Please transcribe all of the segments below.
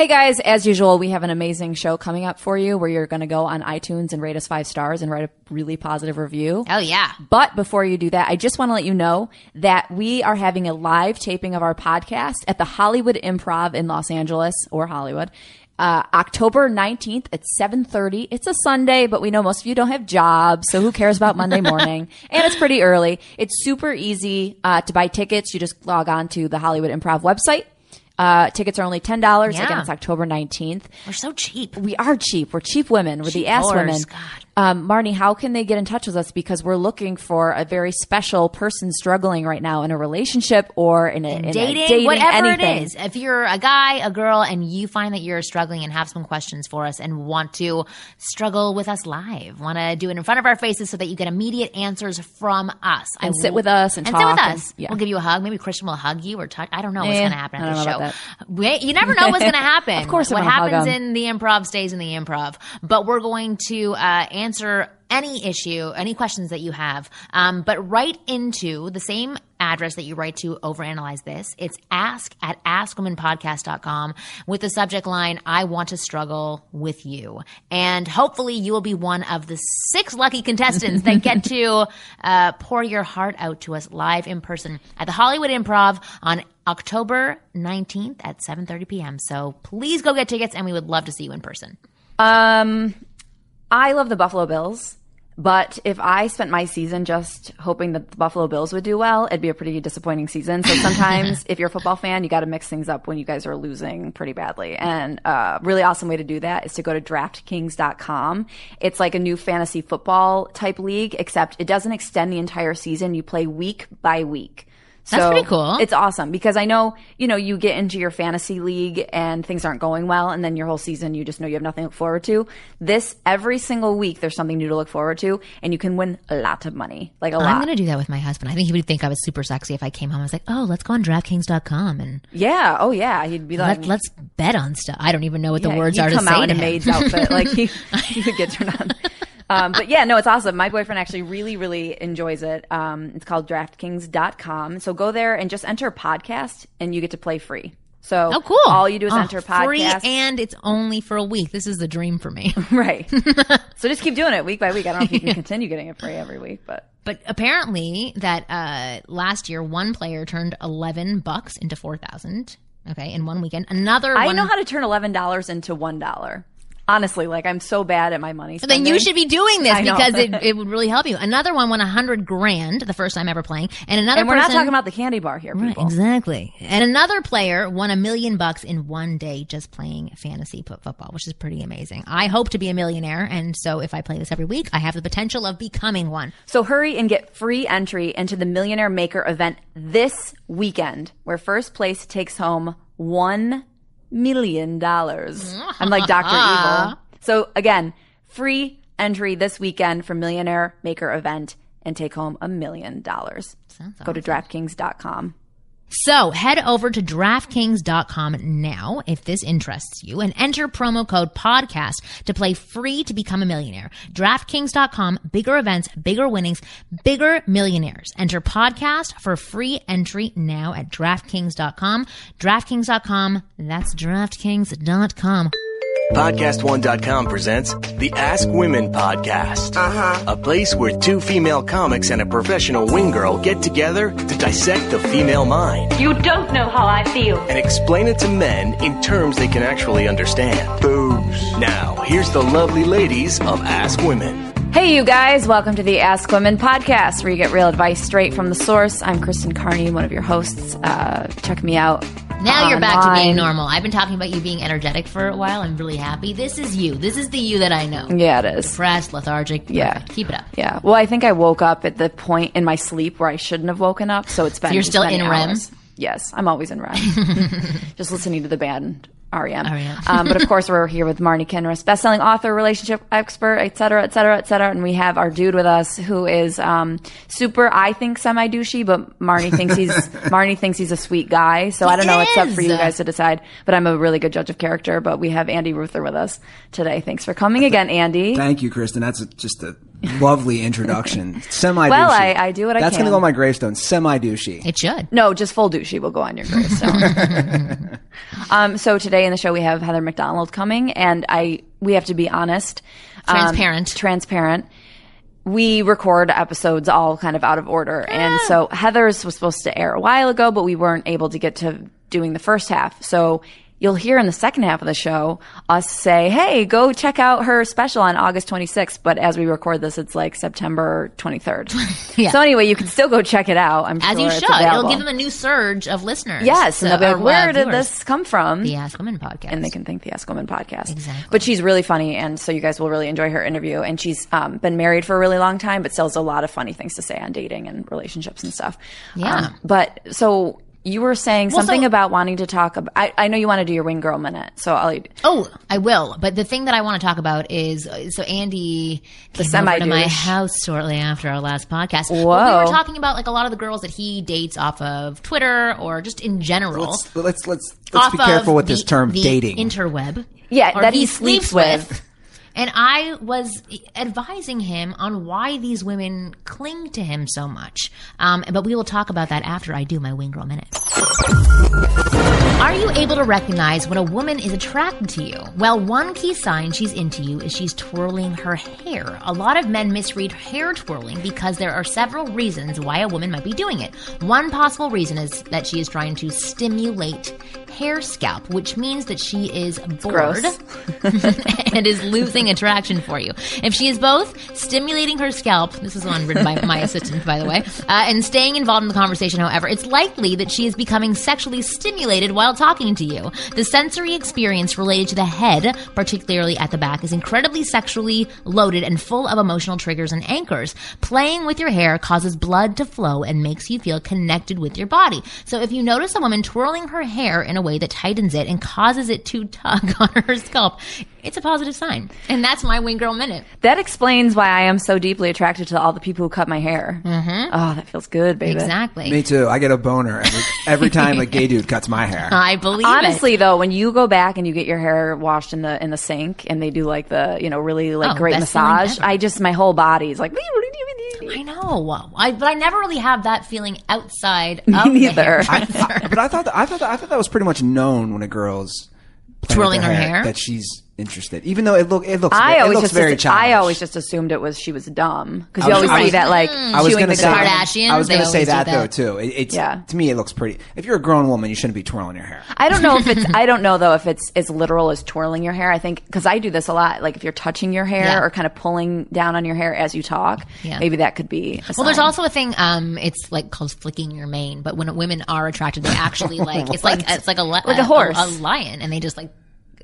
Hey guys, as usual, we have an amazing show coming up for you where you're going to go on iTunes and rate us five stars and write a really positive review. Oh yeah. But before you do that, I just want to let you know that we are having a live taping of our podcast at the Hollywood Improv in Los Angeles or Hollywood. Uh, October 19th at 7.30. It's a Sunday, but we know most of you don't have jobs, so who cares about Monday morning? and it's pretty early. It's super easy uh, to buy tickets. You just log on to the Hollywood Improv website. Uh, tickets are only $10. Yeah. Again, it's October 19th. We're so cheap. We are cheap. We're cheap women. We're the ass whores, women. God. Um, Marnie, how can they get in touch with us? Because we're looking for a very special person struggling right now in a relationship or in a, in a dating, dating whatever anything. it is. If you're a guy, a girl, and you find that you're struggling and have some questions for us and want to struggle with us live, want to do it in front of our faces so that you get immediate answers from us. And sit with us and sit with talk and- yeah. We'll give you a hug. Maybe Christian will hug you or touch. I don't know what's Eh, going to happen at the show. you never know what's going to happen. Of course what happens in the improv stays in the improv. But we're going to uh, answer any issue, any questions that you have. Um, but write into the same address that you write to overanalyze this. It's ask at askwomenpodcast.com with the subject line, I want to struggle with you. And hopefully you will be one of the six lucky contestants that get to uh, pour your heart out to us live in person at the Hollywood Improv on October 19th at 7.30 p.m. So please go get tickets and we would love to see you in person. Um, I love the Buffalo Bills, but if I spent my season just hoping that the Buffalo Bills would do well, it'd be a pretty disappointing season. So sometimes, if you're a football fan, you got to mix things up when you guys are losing pretty badly. And a really awesome way to do that is to go to DraftKings.com. It's like a new fantasy football type league, except it doesn't extend the entire season. You play week by week. That's So pretty cool. It's awesome because I know, you know, you get into your fantasy league and things aren't going well and then your whole season you just know you have nothing to look forward to. This every single week there's something new to look forward to and you can win a lot of money. Like a I'm lot. going to do that with my husband. I think he would think I was super sexy if I came home. I was like, oh, let's go on DraftKings.com and yeah, oh yeah, he'd be like let, let's bet on stuff. I don't even know what yeah, the words he'd are to come say out in to a him. maid's outfit. Like he, he would get turned on. Um, but yeah, no, it's awesome. My boyfriend actually really, really enjoys it. Um, it's called DraftKings.com. So go there and just enter podcast and you get to play free. So Oh, cool. all you do is Oh, enter podcast. Free and it's only for a week. This is the dream for me. Right. so just keep doing it week by week. I don't know if you can continue getting it free every week, but But apparently that uh, last year one player turned 11 bucks into 4,000. Okay, in one weekend. Another I one know how to turn eleven dollars into one dollar. Honestly, like I'm so bad at my money. So then you should be doing this because it, it would really help you. Another one won a 100 grand the first time ever playing. And another And we're not talking about the candy bar here, Right, people. exactly. And another player won a million bucks in one day just playing fantasy football, which is pretty amazing. I hope to be a millionaire, and so if I play this every week, I have the potential of becoming one. So hurry and get free entry into the Millionaire Maker event this weekend, where first place takes home one million dollars. I'm like Doctor Evil. So again, free entry this weekend for Millionaire Maker event and take home a million dollars. Go to DraftKings.com. So head over to DraftKings.com now if this interests you and enter promo code podcast to play free to become a millionaire. DraftKings.com, bigger events, bigger winnings, bigger millionaires. Enter podcast for free entry now at DraftKings.com. DraftKings.com, that's DraftKings.com. PodcastOne.com presents the Ask Women Podcast. Uh-huh. A place where two female comics and a professional wing girl get together to dissect the female mind You don't know how I feel. and explain it to men in terms they can actually understand. Boobs. Now, here's the lovely ladies of Ask Women. Hey, you guys, welcome to the Ask Women podcast, where you get real advice straight from the source. I'm Kristen Carney, one of your hosts. Uh, check me out. Now you're back to being normal. I've been talking about you being energetic for a while. I'm really happy. This is you. This is the you that I know. Yeah, it is. Depressed, lethargic. Yeah. Perfect. Keep it up. Yeah. Well, I think I woke up at the point in my sleep where I shouldn't have woken up. So it's been. you're still in REM? Yes, I'm always in REM. Just listening to the band REM. REM. um, but of course, we're here with Marnie Kinrys, best-selling author, relationship expert, et cetera, et cetera, et cetera. And we have our dude with us who is um, super, I think, semi-douchey, but Marnie thinks he's Marnie thinks he's a sweet guy. So I don't know. It's up for you guys to decide. But I'm a really good judge of character. But we have Andy Ruther with us today. Thanks for coming again, Andy. Thank you, Kristen. That's a, just a lovely introduction. Semi douchey. Well, I- I do what I can. That's can. gonna go on my gravestone. Semi douchey. It should. No, just full douchey will go on your gravestone. um, so today in the show we have Heather McDonald coming, and I we have to be honest, um, Transparent. transparent. We record episodes all kind of out of order, and so Heather's was supposed to air a while ago, but we weren't able to get to doing the first half. So you'll hear in the second half of the show us say, "Hey, go check out her special on August 26th." But as we record this, it's like September 23rd. Yeah. So anyway, you can still go check it out. I'm As sure you should. It'll give them a new surge of listeners. Yes, and they'll be like, "Where uh, did viewers. this come from?" The Ask Women podcast. and they can thank the Ask Women podcast. Exactly. But she's really funny, and so you guys will really enjoy her interview. And she's um, been married for a really long time, but still has a lot of funny things to say on dating and relationships and stuff. Yeah. Um, but so you were saying Well, something so- about wanting to talk about. I, I know you want to do your wing girl minute, so I'll. Oh, I will. But the thing that I want to talk about is so Andy came over to my house shortly after our last podcast. But we Whoa. were talking about like a lot of the girls that he dates off of Twitter or just in general. Let's let's let's, let's be careful of with this term the dating. interweb. Yeah, or that he sleeps with. And I was advising him on why these women cling to him so much. Um, but we will talk about that after I do my Wing Girl Minute. Are you able to recognize when a woman is attracted to you? Well, one key sign she's into you is she's twirling her hair. A lot of men misread hair twirling because there are several reasons why a woman might be doing it. One possible reason is that she is trying to stimulate hair scalp, which means that she is bored and is losing attraction for you. If she is both stimulating her scalp, this is one written by my assistant, by the way, uh, and staying involved in the conversation, however, it's likely that she is becoming sexually stimulated while talking to you. The sensory experience related to the head, particularly at the back, is incredibly sexually loaded and full of emotional triggers and anchors. Playing with your hair causes blood to flow and makes you feel connected with your body. So if you notice a woman twirling her hair in a way that tightens it and causes it to tug on her scalp, it's a positive sign. And that's my wing girl minute. That explains why I am so deeply attracted to all the people who cut my hair. Mm-hmm. Oh, that feels good, baby. Exactly. Me too. I get a boner every, every time a gay dude cuts my hair. I believe it. Honestly, though, when you go back and you get your hair washed in the in the sink and they do like the you know really like Oh, great massage. I just my whole body's like. I know. I, but I never really have that feeling outside Me of the neither. hair I. I- but I thought that, I thought that, I thought that was pretty much known when a girl's playing with Twirling her hair? that she's interested. Even though it look it looks I it always looks just very I always just assumed it was she was dumb because you was- always I see was- that like I was chewing gonna the say gum. Kardashians, I was they going to say always do that, though that. too. It, it's Yeah. to me it looks pretty. If you're a grown woman, you shouldn't be twirling your hair. I don't know if it's I don't know though if it's as literal as twirling your hair. I think because I do this a lot. Like if you're touching your hair Yeah. or kind of pulling down on your hair as you talk, Yeah. maybe that could be. A Well, there's sign. also a thing. Um, it's like called flicking your mane. But when women are attracted, they actually like it's like it's like a li- Like a horse. a, lion, and they just like.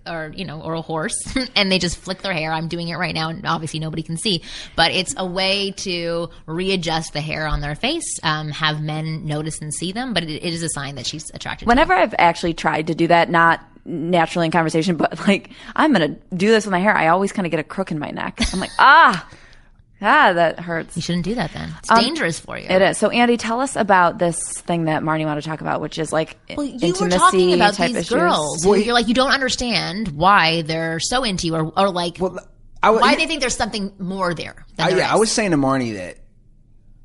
Or you know, or a horse, and they just flick their hair. I'm doing it right now, and obviously nobody can see. But it's a way to readjust the hair on their face, um, have men notice and see them. But it, it is a sign that she's attracted. to Whenever I've actually tried to do that, not naturally in conversation, but like I'm gonna do this with my hair, I always kind of get a crook in my neck. I'm like, ah, ah, that hurts. You shouldn't do that then. It's dangerous for you. It is. So, Andy, tell us about this thing that Marnie wanted to talk about, which is like Well, you intimacy were talking about type these issues. girls. who you're like, you don't understand why they're so into you, or, or like, Well, I, w- why they think there's something more there. Than I, there yeah, I was saying to Marnie that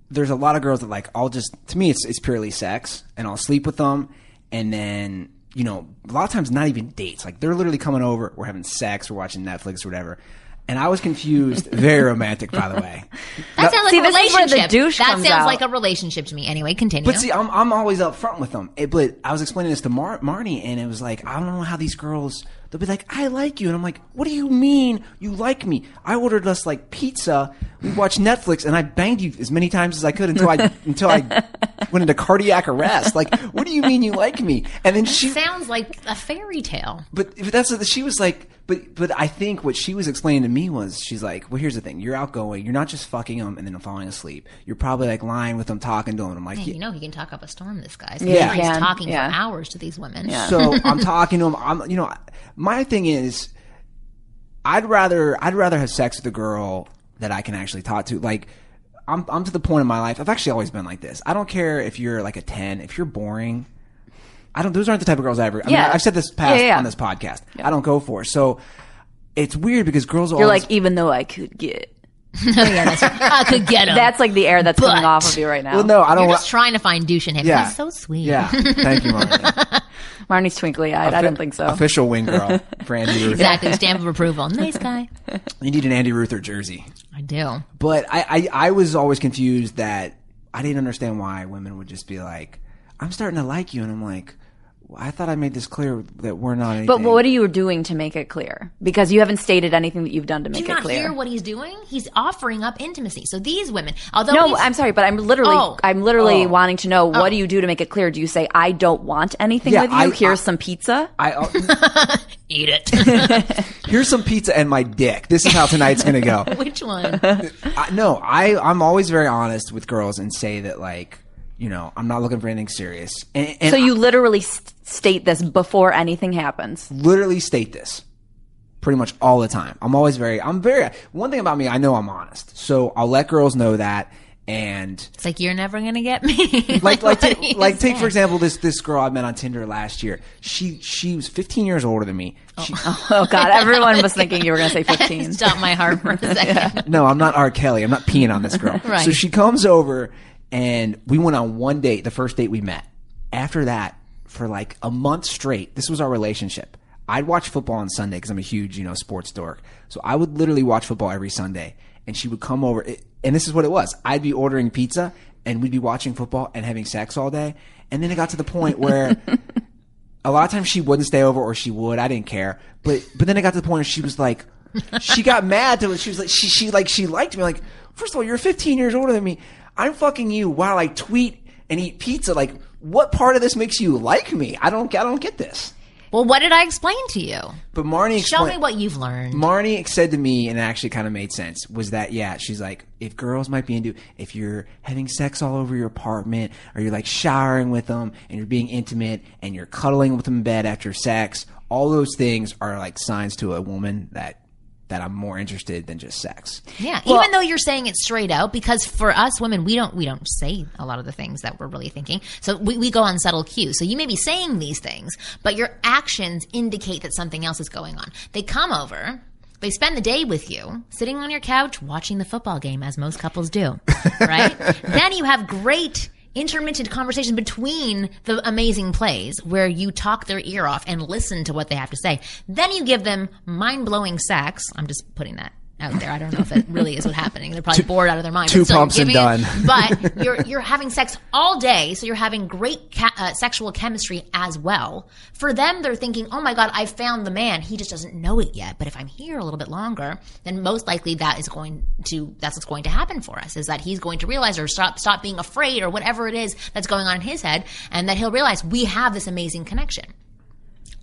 there's a lot of girls that like I'll just to me it's it's purely sex and I'll sleep with them and then you know a lot of times not even dates like they're literally coming over we're having sex we're watching Netflix or whatever and I was confused very romantic by the way That sounds like See, a this is where relationship. the douche that comes sounds out. like a relationship to me. Anyway, continue. But see, I'm, I'm always up front with them. It, but I was explaining this to Mar- Marnie, and it was like, I don't know how these girls, they'll be like, I like you. And I'm like, what do you mean you like me? I ordered us like pizza. We watched Netflix, and I banged you as many times as I could until I, until I went into cardiac arrest. Like, what do you mean you like me? And then she, sounds like a fairy tale. but but that's what she was like. But but I think what she was explaining to me was she's like, well, here's the thing: you're outgoing. You're not just fucking them and then falling asleep. You're probably like lying with them, talking to them. I'm like, Hey, you know, he can talk up a storm. This guy. So Yeah, I'm sure he he's can. talking Yeah. for hours to these women. Yeah. So I'm talking to him. I'm, you know, my thing is, I'd rather, I'd rather have sex with a girl that I can actually talk to. Like, I'm, I'm to the point in my life. I've actually always been like this. I don't care if you're like a ten. If you're boring, I don't. Those aren't the type of girls I ever. I mean, Yeah. I've said this past Yeah, yeah. on this podcast. I don't go for. So it's weird because girls. You're always, like, even though I could get. yeah, that's right. I could get him. That's like the air that's coming off of you right now. Well, no, I don't You're want. just trying to find douche in him. Yeah. He's so sweet. Yeah, thank you, Marnie. Marnie's twinkly eyed. I don't think so. Official wing girl for Andy Ruther. Exactly. Stamp of approval. Nice guy. You need an Andy Ruther jersey. I do. But I, I, I was always confused that I didn't understand why women would just be like, "I'm starting to like you," and I'm like, well, "I thought I made this clear that we're not." Anything. But what are you doing to make it clear? Because you haven't stated anything that you've done to Do make you it not clear. hear what he's doing? He's offering up intimacy. So these women, although no, he's- I'm sorry, but I'm literally, Oh. I'm literally Oh. wanting to know what do you do to make it clear? Do you say I don't want anything Yeah, with you? I- Here's I- some pizza. I, uh, eat it. here's some pizza and my dick. This is how tonight's gonna go. Which one? I, no, I I'm always very honest with girls and say that like, you know, I'm not looking for anything serious. And, and so you literally st- state this before anything happens. literally state this pretty much all the time. I'm always very, I'm very, one thing about me, I know I'm honest. So I'll let girls know that. And It's like you're never gonna get me. like, like, what take, like, take for example, this, this girl I met on Tinder last year. She, she was 15 years older than me. Oh. She, Oh God, everyone was thinking you were going to say 15. Stop my heart for a second. no, I'm not R. Kelly. I'm not peeing on this girl. Right. So she comes over and we went on one date, the first date we met. After that, for like a month straight, this was our relationship. I'd watch football on Sunday because I'm a huge, you know, sports dork. So I would literally watch football every Sunday and she would come over. And this is what it was. I'd be ordering pizza and we'd be watching football and having sex all day. And then it got to the point where a lot of times she wouldn't stay over or she would. I didn't care. But but then it got to the point where she was like she got mad to it. She was like she she like she liked me. Like, first of all, you're 15 years older than me. I'm fucking you while I tweet and eat pizza. Like, what part of this makes you like me? I don't I don't get this. Well, what did I explain to you? But Marnie Show me what you've learned. Marnie said to me, and it actually kind of made sense, was that, yeah, she's like, if girls might be into, if you're having sex all over your apartment, or you're like showering with them, and you're being intimate, and you're cuddling with them in bed after sex, all those things are like signs to a woman that, that I'm more interested than just sex. Yeah, even though you're saying it straight out, because for us women, we don't we don't say a lot of the things that we're really thinking. So we, we go on subtle cues. So you may be saying these things, but your actions indicate that something else is going on. They come over. They spend the day with you, sitting on your couch, watching the football game, as most couples do, right? then you have great intermittent conversation between the amazing plays where you talk their ear off and listen to what they have to say. Then you give them mind blowing sex. I'm just putting that out there. I don't know if it really is what's happening. They're probably bored out of their mind. two but pumps and giving it- done. but you're you're having sex all day, so you're having great ca- uh, sexual chemistry as well. For them, they're thinking, "Oh my god, I found the man. He just doesn't know it yet. But if I'm here a little bit longer, then most likely that is going to that's what's going to happen for us. Is that he's going to realize or stop stop being afraid or whatever it is that's going on in his head, and that he'll realize we have this amazing connection."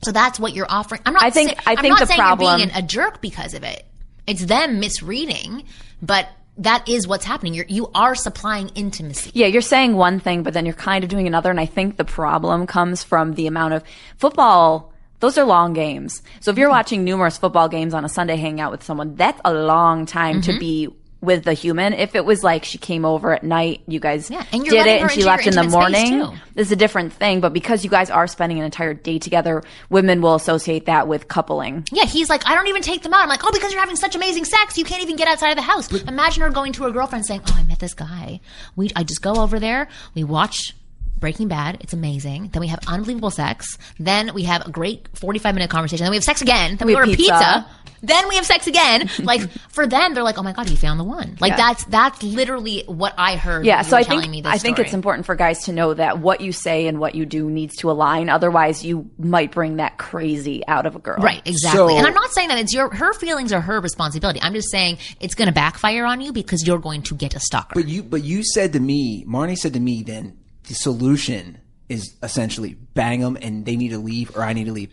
So that's what you're offering. I'm not. I think- say- I I'm think not the saying problem- you're being an, a jerk because of it. It's them misreading, but that is what's happening. You're, you are supplying intimacy. Yeah, you're saying one thing, but then you're kind of doing another. And I think the problem comes from the amount of football. Those are long games. So if you're watching numerous football games on a Sunday, hanging out with someone, that's a long time Mm-hmm. to be with the human. If it was like she came over at night, you guys Yeah, and did it, and she left in the morning, this is a different thing. But because you guys are spending an entire day together, women will associate that with coupling. Yeah, he's like, I don't even take them out. I'm like, oh, because you're having such amazing sex, you can't even get outside of the house. Imagine her going to her girlfriend saying, oh, I met this guy. We, I just go over there, we watch Breaking Bad. It's amazing. Then we have unbelievable sex. Then we have a great 45 minute conversation. Then we have sex again. Then we, We order pizza. pizza. Then we have sex again. like for them, they're like, oh my god, you found the one. Like Yeah. that's that's literally what I heard. Yeah, you so I telling think me this I think it's important for guys to know that what you say and what you do needs to align. Otherwise, you might bring that crazy out of a girl. Right, exactly. So- and I'm not saying that it's your her feelings are her responsibility. I'm just saying it's going to backfire on you because you're going to get a stalker. But you, but you said to me, Marnie said to me, then the solution is essentially bang them and they need to leave or I need to leave.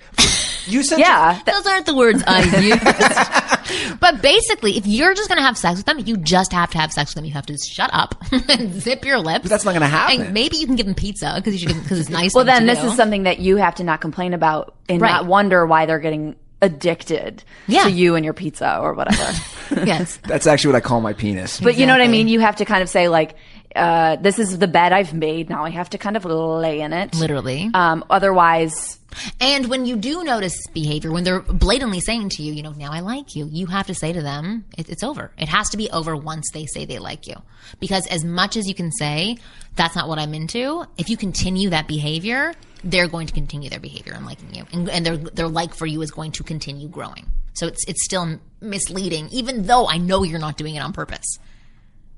You said Yeah. th- Those aren't the words I used. but basically, if you're just going to have sex with them, you just have to have sex with them. You have to shut up and zip your lips. But that's not gonna happen. And maybe you can give them pizza because you should because it's nice. Well, then to this do. is something that you have to not complain about and Right. not wonder why they're getting addicted Yeah. to you and your pizza or whatever. yes. That's actually what I call my penis. But you know what I mean? You have to kind of say like, uh, this is the bed I've made. Now I have to kind of lay in it. Literally. Um, otherwise, And when you do notice behavior, when they're blatantly saying to you, you know, now I like you, you have to say to them, it, it's over. It has to be over once they say they like you. Because as much as you can say, that's not what I'm into, if you continue that behavior, they're going to continue their behavior and liking you. And, and their, their like for you is going to continue growing. So it's, it's still misleading, even though I know you're not doing it on purpose.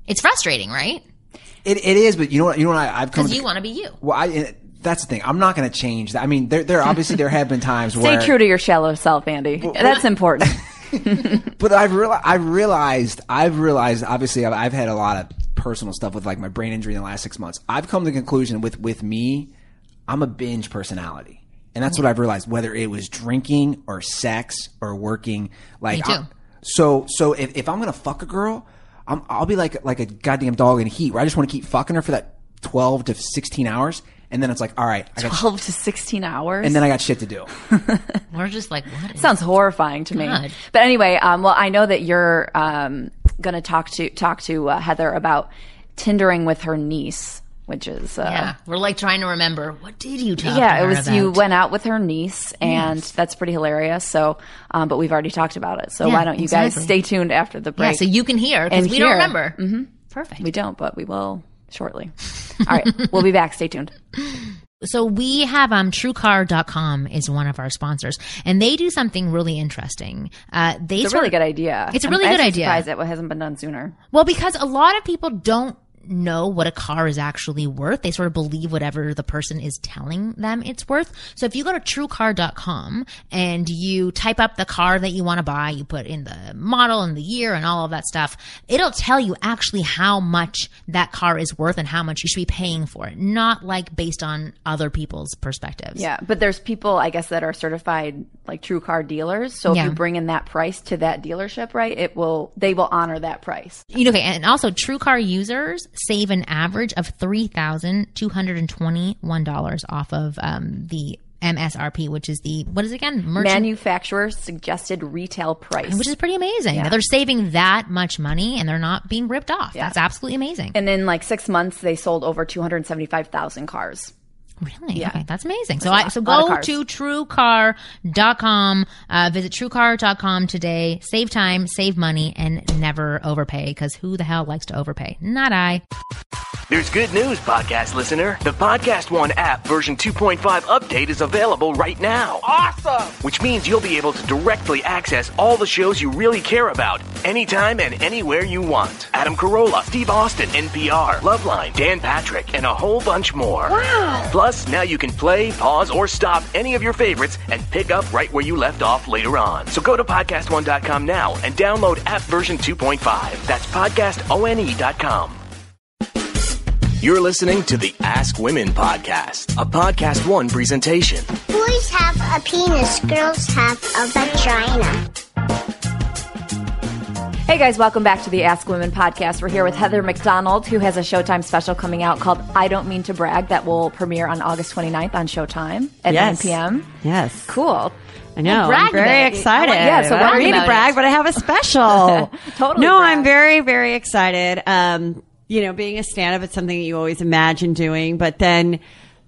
It's frustrating, right? It, it is, but you know what? You know what? I, I've come. Because you want to be you. well, I, it- that's the thing. I'm not going to change that. I mean, there, there obviously there have been times stay where Stay true to your shallow self, Andy. That's important. But I've realized, I've realized, I've realized. Obviously, I've, I've had a lot of personal stuff with like my brain injury in the last six months. I've come to the conclusion with with me, I'm a binge personality, and that's what I've realized. Whether it was drinking or sex or working, like Me too. I'm- so so if, if I'm gonna fuck a girl, I'm, I'll be like like a goddamn dog in heat, where I just want to keep fucking her for that twelve to sixteen hours, and then it's like, all right, I got, sh- 12 to 16 hours. and then I got shit to do. We're just like, what? is- Sounds horrifying to me. God. But anyway, um, well, I know that you're um, going to talk to talk to uh, Heather about tindering with her niece, which is uh, yeah. We're like trying to remember, what did you talk yeah, it was you went out with her niece, and that's pretty hilarious. So, um, but we've already talked about it. So Yeah, why don't you guys stay tuned after the Yeah, break? so you can hear because we don't remember. Mm-hmm. Perfect. we don't, but we will shortly. All right, we'll be back. Stay tuned. so we have um truecar.com is one of our sponsors and they do something really interesting. Uh they It's a really good idea. It's a I'm really good actually idea. Surprised it hasn't been done sooner. Well, because a lot of people don't know what a car is actually worth. They sort of believe whatever the person is telling them it's worth. So if you go to truecar.com and you type up the car that you want to buy, you put in the model and the year and all of that stuff, it'll tell you actually how much that car is worth and how much you should be paying for it, not like based on other people's perspectives. Yeah, but there's people, I guess, that are certified like true car dealers. So Yeah. if you bring in that price to that dealership, right, it will they will honor that price. You know, okay, and also True Car users save an average of three thousand two hundred and twenty-one dollars off of um, the MSRP, which is the what is it again? Merchant, Manufacturer suggested retail price. which is pretty amazing. that They're saving that much money and they're not being ripped off. That's absolutely amazing. and in like six months, they sold over 275,000 cars. Really? Okay, that's amazing. So I so lot of go cars. to truecar.com, uh, visit truecar.com today, save time, save money, and never overpay because who the hell likes to overpay? Not I. There's good news, podcast listener. The Podcast One app version 2.5 update is available right now. Awesome! Which means you'll be able to directly access all the shows you really care about, anytime and anywhere you want. Adam Carolla, Steve Austin, NPR, Loveline, Dan Patrick, and a whole bunch more. Wow! Plus, now you can play, pause, or stop any of your favorites and pick up right where you left off later on. So go to podcastone.com now and download app version 2.5. That's podcastone.com. You're listening to the Ask Women podcast, a Podcast One presentation. Boys have a penis, girls have a vagina. Hey guys, welcome back to the Ask Women podcast. We're here with Heather McDonald, who has a Showtime special coming out called I Don't Mean to Brag that will premiere on August 29th on Showtime at Yes. 9 p.m. Yes. Cool. I know. I'm very excited. Yeah, so I don't mean to brag, it. but I have a special. Totally No, brag. I'm very, very excited. Um, you know, being a stand-up, it's something that you always imagine doing, but then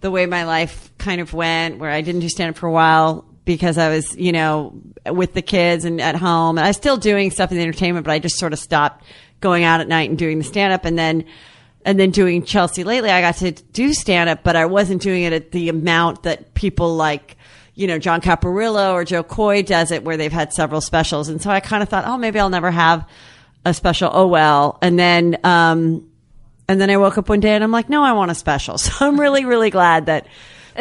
the way my life kind of went, where I didn't do stand-up for a while because I was, you know, with the kids and at home, and I was still doing stuff in the entertainment, but I just sort of stopped going out at night and doing the stand-up, and then and then doing Chelsea lately, I got to do stand up, but I wasn't doing it at the amount that people like, you know, John Caparulo or Jo Koy does it, where they've had several specials. And so I kind of thought, oh, maybe I'll never have a special. Oh well. And then, um, and then I woke up one day and I'm like, no, I want a special. So I'm really, really glad that.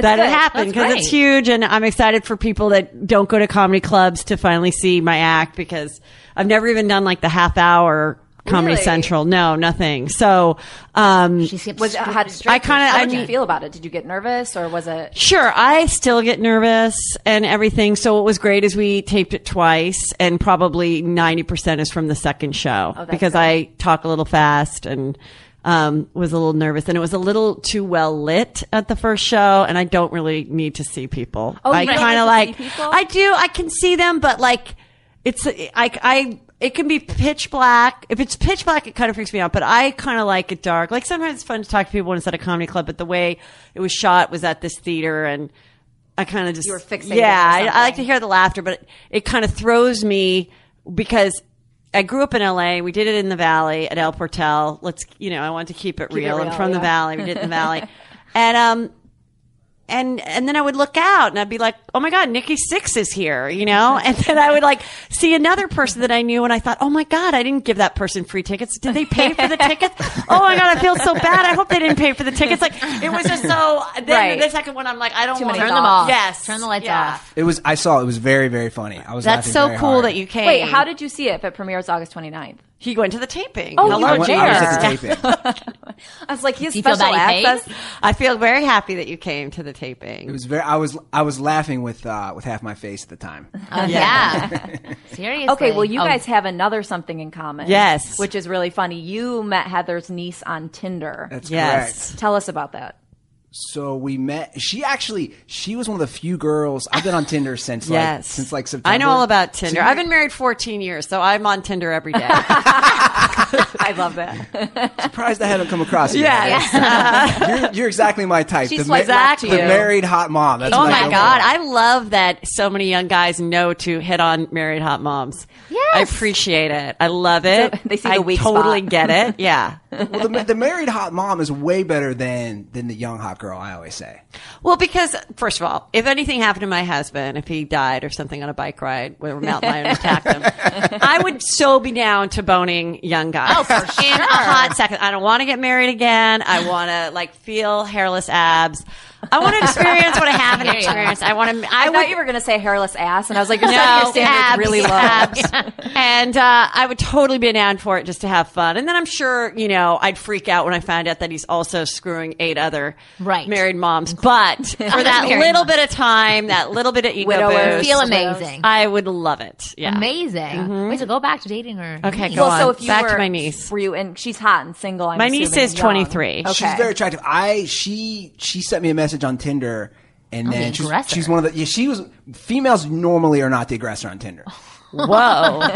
That good. it happened because it's huge and I'm excited for people that don't go to comedy clubs to finally see my act because I've never even done like the half hour Comedy Really? Central. No, nothing. So, um, She skipped Was how did, I kinda- how I did you feel about it? Did you get nervous or was it? Sure, I still get nervous and everything. So what was great is we taped it twice, and probably ninety percent is from the second show that's because good. I talk a little fast and um, was a little nervous, and it was a little too well lit at the first show, and I don't really need to see people. Oh, I kind of like? I do. I can see them, but like it's I I it can be pitch black. If it's pitch black, it kind of freaks me out. But I kind of like it dark. Like sometimes it's fun to talk to people when it's at a comedy club. But the way it was shot was at this theater, and I kind of just You were fixated Yeah, I, I like to hear the laughter, but it, it kind of throws me because. I grew up in LA. We did it in the Valley at El Portal. Let's, you know, I wanted to keep it, Keep it real. I'm real, from the. Valley. We did it in the Valley. And, um, and and then I would look out and I'd be like, oh my god, Nikki Sixx is here, you know. And then I would like see another person that I knew, and I thought, oh my god, I didn't give that person free tickets. Did they pay for the tickets? Oh my god, I feel so bad. I hope they didn't pay for the tickets. Like it was just so. Then Right. the second one, I'm like, I don't Too want to Turn them off. Yes, Turn the lights Yeah. off. It was. I saw. It was very, very funny. I was. That's laughing so very cool hard. that you came. Wait, how did you see it if it premieres August 29th? He went to the taping? Oh, you Hello, I, went, I was at the taping. I was like, he's Do you feel special bad he paid? access. I feel very happy that you came to the taping. It was very. I was. I was laughing with uh, with half my face at the time. Oh, yeah. Seriously. Okay, well, you Oh, guys have another something in common. Yes. Which is really funny. You met Heather's niece on Tinder. That's Yes. correct. Tell us about that. So we met. She actually. She was one of the few girls. I've been on Tinder since like Yes. since like September. I know all about Tinder. So I've been married 14 years, so I'm on Tinder every day. I love that. surprised I hadn't come across you. yes. You're, you're exactly my type. She the, swiped left to the you. married hot mom. That's Oh what I my God. I love that so many young guys know to hit on married hot moms. Yes. I appreciate it. I love it. They see the I weak totally spot. get it. Yeah. well, the, the married hot mom is way better than than the young hot girl. I always say. Well, because first of all, if anything happened to my husband, if he died or something on a bike ride where a mountain lion attacked him, I would so be down to boning young guys. Oh, for In a hot second. I don't want to get married again. I want to like feel hairless abs. I want to experience what I haven't Hear ya. experienced. I want to. I, I would, thought you were going to say hairless ass, and I was like, you're No, setting your standards abs, really low. abs. and uh, I would totally be down for it just to have fun. And then I'm sure, you know, I'd freak out when I found out that he's also screwing eight other Right. married moms. But for that little moms. bit of time, that little bit of ego Widowers. boost, Feel amazing. I would love it. Yeah. Amazing. Wait, so go back to dating her. Okay, niece. go Well, so if you Back were, to my niece. were you? And she's hot and single. I'm My niece is 23. Okay. She's very attractive. I she she sent me a message on Tinder, and oh, the then she's, she's one of the yeah. She was females normally are not the aggressor on Tinder. Whoa.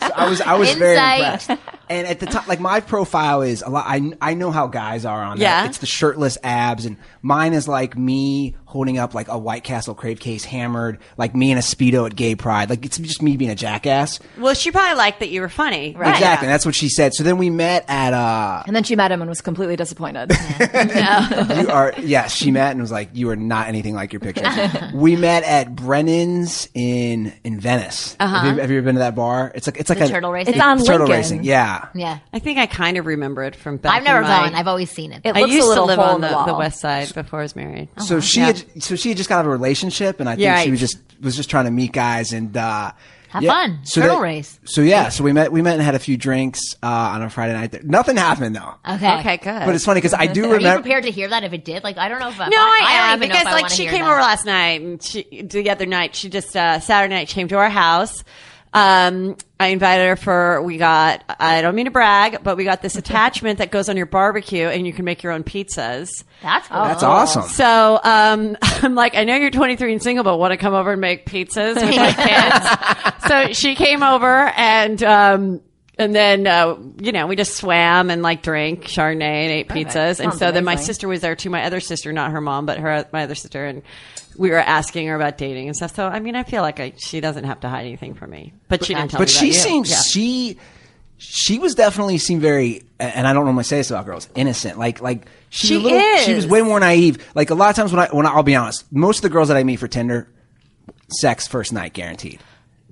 So I was I was very impressed. And at the time, like my profile is a lot. I I know how guys are on Yeah. that. It's the shirtless abs, and mine is like me holding up like a White Castle crave case, hammered, like me in a speedo at Gay Pride. Like it's just me being a jackass. well, she probably liked that you were funny. Right. Exactly. That's what she said. So then we met at uh And then she met him and was completely disappointed. you are yes she met and was like you are not anything like your pictures we met at brennan's in in venice have, you, have you ever been to that bar it's like it's like The a turtle racing? It's on turtle Lincoln. racing yeah Yeah. I think I kind of remember it from back I've never in gone. I've always seen it. It I looks a used to live on the the, the west side before I was married. so she Yeah. Had so she had just got out of a relationship and i think Yeah, she was just was just trying to meet guys and uh Have yeah. fun. So Turtle that- race. So yeah, so we met we met and had a few drinks uh, on a Friday night. There. Nothing happened though. Okay. Okay, good. But it's funny because I do Are you remember. prepared to hear that if it did? Like, I don't know if I, No, I, I don't am even know because if I like she came that. over last night and she the other night she just uh Saturday night she came to our house. Um, I invited her for we got I don't mean to brag, but we got this attachment that goes on your barbecue and you can make your own pizzas. That's cool. That's awesome. So um, I'm like, I know you're 23 and single, but want to come over and make pizzas with my kids? so she came over and um, and then uh, you know we just swam and like drank Chardonnay and ate pizzas. And Sounds so then my sister was there too. My other sister, not her mom, but her my other sister, and we were asking her about dating and stuff. So I mean, I feel like I, she doesn't have to hide anything from me, but she didn't tell but me. she about you. seems Yeah. she she was definitely seemed very and I don't normally say this about girls innocent like like she, She was a little, she was way more naive like a lot of times when I when I, I'll be honest most of the girls that I meet for Tinder sex first night guaranteed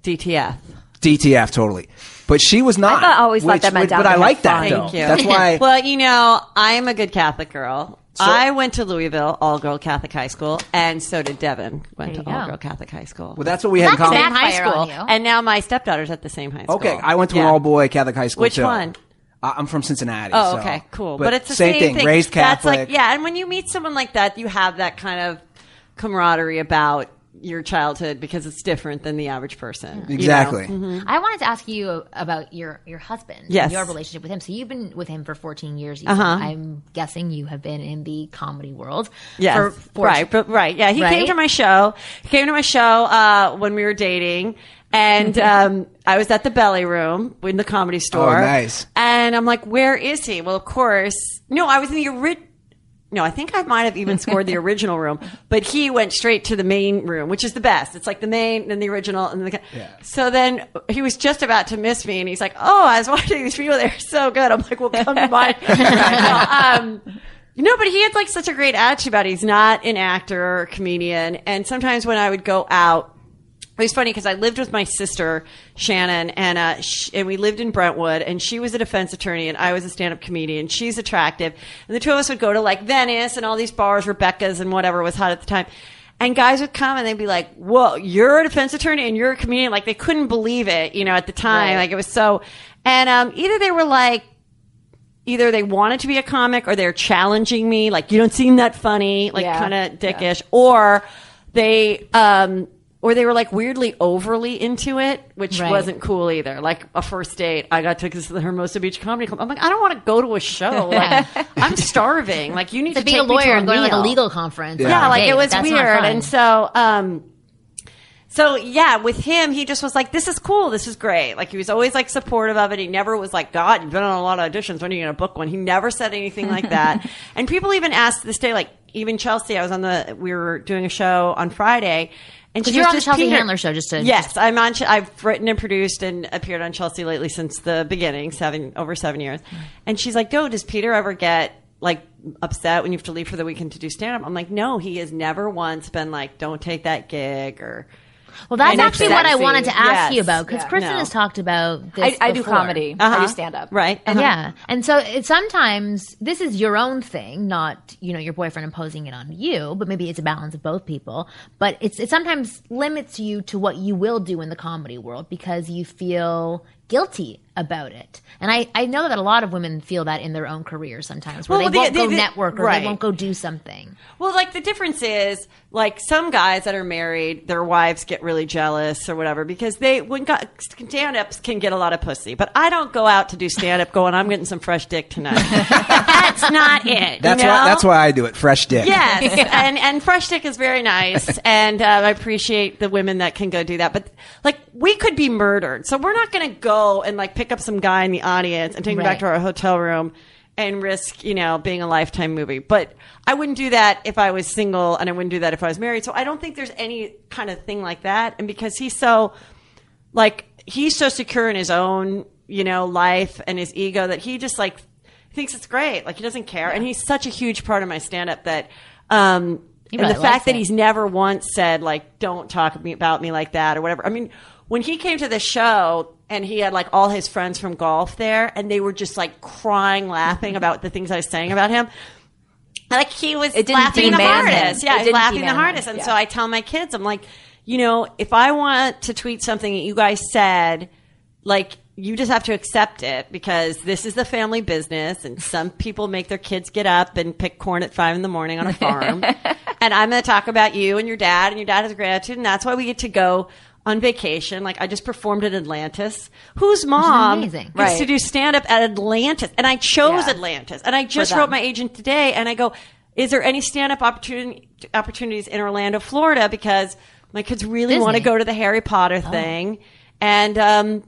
DTF. DTF totally but she was not I always thought that meant which- down but I like that fun. though Thank you. that's why well, you know, I'm a good Catholic girl. I went to Louisville all girl Catholic high school, and so did Devin. Went to All Girl Catholic high school. well that's what we had in common same high school, and now my stepdaughter's at the same high school. okay I went to an Yeah. all boy Catholic high school Which too. one? I- I'm from Cincinnati Oh, so- okay, cool. But, it's the same, same, thing. raised Catholic. That's Catholic like yeah, and when you meet someone like that, you have that kind of camaraderie about your childhood because it's different than the average person. you know? exactly I wanted to ask you about your your husband, Yes. your relationship with him. So you've been with him for 14 years. You Uh-huh. I'm guessing you have been in the comedy world. Yes, for 14 right, but right, yeah. He Right? came to my show. He came to my show uh, when we were dating, And um, I was at the belly room in the comedy store. Oh, nice. And I'm like, where is he? Well, of course, no, I was in the original. No, I think I might have even scored the original room, but he went straight to the main room, which is the best. It's like the main, and the original, and the. Yeah. So then he was just about to miss me, and he's like, "Oh, I was watching these people; they're so good." I'm like, "Well, come to mine." No, um, no, but he had like such a great attitude about it. He's not an actor or a comedian, and sometimes when I would go out. It was funny because I lived with my sister Shannon, and uh, sh- and we lived in Brentwood, and she was a defense attorney, and I was a stand-up comedian. She's attractive, and the two of us would go to like Venice and all these bars, Rebecca's and whatever was hot at the time. And guys would come and they'd be like, "Whoa, you're a defense attorney and you're a comedian!" Like they couldn't believe it, you know, at the time. Like it was so. And um, either they were like, either they wanted to be a comic or they're challenging me, like you don't seem that funny, like Yeah. kind of dickish, or they um or they were like weirdly overly into it, which Right. wasn't cool either. Like a first date, I got tickets to the Hermosa Beach Comedy Club. I'm like, I don't want to go to a show. Like, I'm starving. Like, you need To to be take a to lawyer and going to like a legal conference. Yeah, a like date, it was that's weird. And so, um, so yeah, with him, he just was like, "This is cool. This is great." Like he was always like supportive of it. He never was like, "God, you've been on a lot of auditions. When are you going to book one?" He never said anything like that. and people even asked this day, like even Chelsea. I was on the. We were doing a show on Friday. And you're on the Chelsea Peter- Handler show, just to- yes, I'm on. I've written and produced and appeared on Chelsea lately since the beginning, seven over seven years. And she's like, "Go, does Peter ever get like upset when you have to leave for the weekend to do stand up?" I'm like, "No, he has never once been like, don't take that gig or." Well, that's And it's actually what I wanted to ask Yes. you about because Yeah. Kristen No. has talked about this. I, I do comedy. I Uh-huh. do stand up. Right. Uh-huh. Yeah. And so it, sometimes this is your own thing, not, you know, your boyfriend imposing it on you, but maybe it's a balance of both people. But it's, it sometimes limits you to what you will do in the comedy world because you feel guilty about it. And I, I know that a lot of women feel that in their own career sometimes where Well, they the- won't the- go the- network or right. they won't go do something. Well, like the difference is, like some guys that are married, their wives get really jealous or whatever because they when got stand ups can get a lot of pussy. But I don't go out to do stand up going, I'm getting some fresh dick tonight. that's not it. That's you know? why. That's why I do it. Fresh dick. Yes, and and fresh dick is very nice, and uh, I appreciate the women that can go do that. But like, we could be murdered, so we're not going to go and like pick up some guy in the audience and take him back to our hotel room and risk, you know, being a lifetime movie. But I wouldn't do that if I was single, and I wouldn't do that if I was married. So I don't think there's any kind of thing like that. And because he's so like he's so secure in his own you know life and his ego that he just like thinks it's great like he doesn't care and he's such a huge part of my stand up that um He and really the fact that he's never once said like don't talk about me like that or whatever i mean when he came to the show and he had like all his friends from golf there and they were just like crying laughing about the things i was saying about him like he was laughing the deman him. hardest. Yeah, It he's laughing the him. hardest. And Yeah. so I tell my kids, I'm like, you know, if I want to tweet something that you guys said, like you just have to accept it because this is the family business and some people make their kids get up and pick corn at five in the morning on a farm. and I'm going to talk about you and your dad and your dad has a gratitude. And that's why we get to go on vacation. Like I just performed at Atlantis. Whose mom gets Right. to do stand up at Atlantis? And I chose Yeah. Atlantis. And I just wrote my agent today and I go, is there any stand up opportunity, opportunities in Orlando, Florida? Because my kids really want to go to the Harry Potter thing. And, um,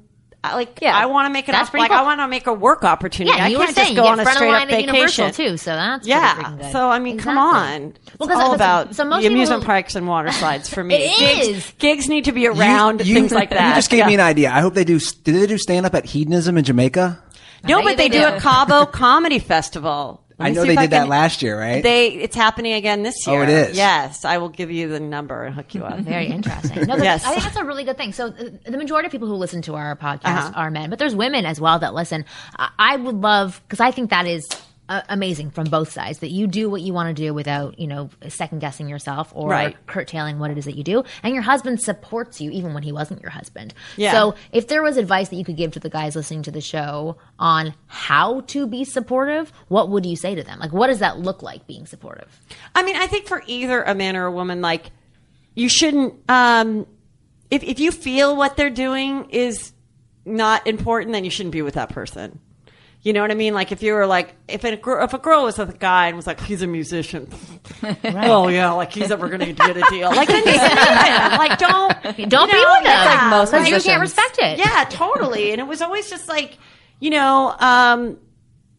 like, Yeah. I want to make it That's up, like, cool. I want to make a work opportunity. Yeah, I you can't were saying just go on a front of straight line up at Universal vacation. too, so that's Yeah. So, I mean, come on. Well, it's all about so most the people amusement parks and water slides for me. It gigs, is. gigs need to be around you, things like that. You just gave Yeah. me an idea. I hope they do. Did they do stand up at Hedonism in Jamaica? No, but they they do do. a Cabo Comedy Festival. Let I know they if did that last year, right? They it's happening again this year. Oh, it is? Yes, I will give you the number and hook you up. Very interesting. No, that's- Yes. I think that's a really good thing. So uh, the majority of people who listen to our podcast Uh-huh. are men, but there's women as well that listen. I, I would love because I think that is. Uh, amazing from both sides that you do what you want to do without you know second guessing yourself or Right. curtailing what it is that you do and your husband supports you even when he wasn't your husband Yeah. so if there was advice that you could give to the guys listening to the show on how to be supportive what would you say to them like what does that look like being supportive I mean, I think for either a man or a woman, like you shouldn't. Um, if if you feel what they're doing is not important, then you shouldn't be with that person. You know what I mean? Like if you were like if a girl if a girl was with a guy and was like he's a musician, oh yeah, like he's ever going to get a deal. Like then just. Like don't Don't you be know, with them. like most Because you can't respect it. yeah, totally. And it was always just like, you know, um,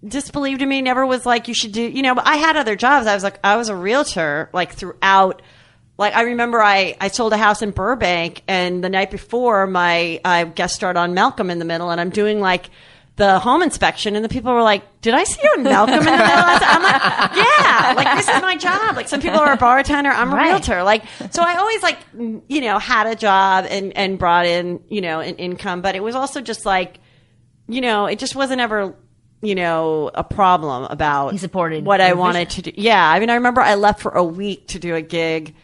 disbelieved in me. Never was like, you should do, you know, but I had other jobs. I was like, I was a realtor, like throughout. Like I remember I, I sold a house in Burbank and the night before my, I guest starred on Malcolm in the Middle and I'm doing like the home inspection and the people were like, did I see you in Malcolm in the Middle? I'm like, yeah, like this is my job. Like some people are a bartender. I'm a Right. realtor. Like, so I always like, you know, had a job and, and brought in, you know, an income, but it was also just like, you know, it just wasn't ever, you know, a problem about He supported what I your wanted to do. Yeah. I mean, I remember I left for a week to do a gig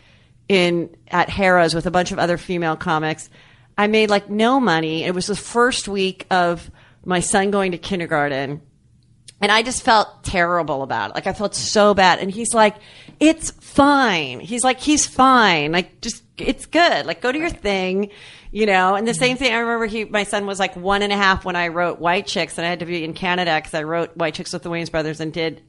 in, at Harrah's with a bunch of other female comics. I made like no money. It was the first week of my son going to kindergarten. And I just felt terrible about it. Like I felt so bad. And he's like, it's fine. He's like, he's fine. Like just, it's good. Like go to your thing, you know? And the same thing, I remember he, my son was like one and a half when I wrote White Chicks and I had to be in Canada because I wrote White Chicks with the Wayans brothers and did,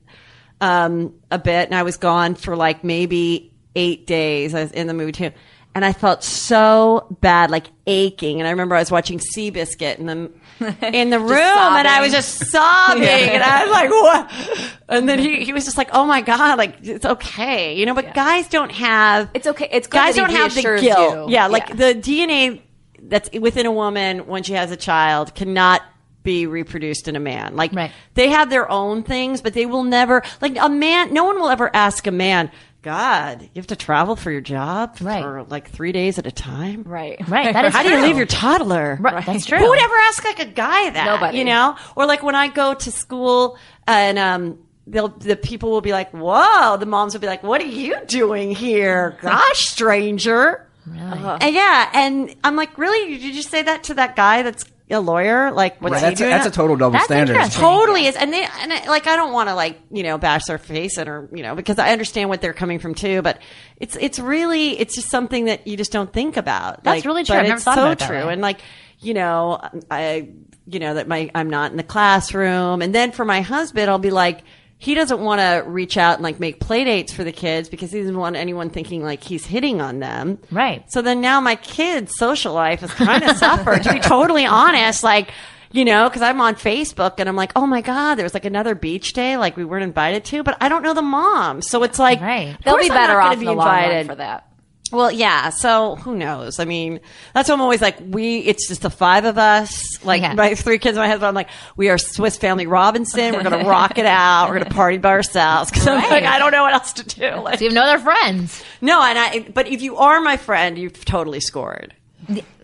um, a bit. And I was gone for like maybe eight days. I was in the movie too. And I felt so bad, like aching. And I remember I was watching Seabiscuit in the in the room, and I was just sobbing. And I was like, "What?" And then he he was just like, "Oh my god, like it's okay, you know." But guys don't have It's okay. It's good guys don't have the guilt. you. Yeah, like Yeah. the DNA that's within a woman when she has a child cannot be reproduced in a man. Like Right. they have their own things, but they will never like a man. No one will ever ask a man. God, you have to travel for your job Right. for like three days at a time. Right. Right. That is How do you leave your toddler? Right, that's true. Who would ever ask like a guy that? Nobody. You know, or like when I go to school and um, they'll the people will be like, "Whoa!" The moms will be like, "What are you doing here? Gosh, stranger." Really? And yeah, and I'm like, "Really? Did you say that to that guy that's a lawyer? Like, what's Right, he that's, a, doing?" that's a total double That's standard. Totally is, and they and I, like I don't want to like you know bash their face and or you know because I understand what they're coming from too, but it's it's really it's just something that you just don't think about. That's Like, really true. But I've never it's thought so about it that true, and like you know I you know that my I'm not in the classroom, and then for my husband I'll be like. He doesn't want to reach out and like make play dates for the kids because he doesn't want anyone thinking like he's hitting on them. Right. So then now my kids' social life has kind of suffered, to be totally honest. Like, you know, because I'm on Facebook and I'm like, oh my God, there was like another beach day like we weren't invited to, but I don't know the mom. So it's like, Right. They'll be I'm better gonna off in the long run for that. Well, yeah. So who knows? I mean, that's why I'm always like, we, it's just the five of us, like Yeah. my three kids, and my husband. I'm like, we are Swiss Family Robinson. We're going to rock it out. We're going to party by ourselves. Cause I'm Right. like, I don't know what else to do. Like, So you have no other friends. no, and I, but if you are my friend, you've totally scored.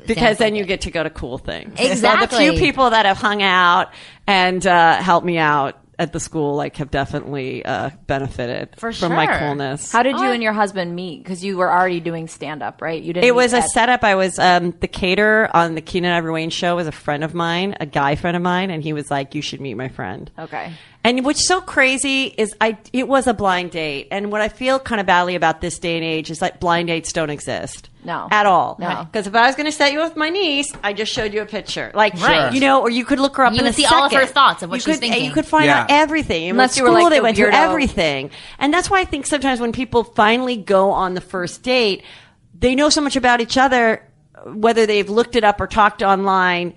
Because then you get to go to cool things. So the few people that have hung out and uh, helped me out at the school, like, have definitely uh, benefited For from my sure. coolness. How did you and your husband meet? Because you were already doing stand up, right? You didn't. It was meet a at- setup. I was um, the caterer on the Keenen Ivory Wayans show. Was a friend of mine, a guy friend of mine, and he was like, "You should meet my friend." Okay. And what's so crazy is I it was a blind date, and what I feel kind of badly about this day and age is like blind dates don't exist. No. at all. No. because if I was going to set you with my niece, I just showed you a picture, like Right. you know, or you could look her up You in would a see all of her thoughts of what you she's could, thinking. You could find Yeah. out everything. And Unless what you were school like they the went to, weirdo. everything. And that's why I think sometimes when people finally go on the first date, they know so much about each other, whether they've looked it up or talked online.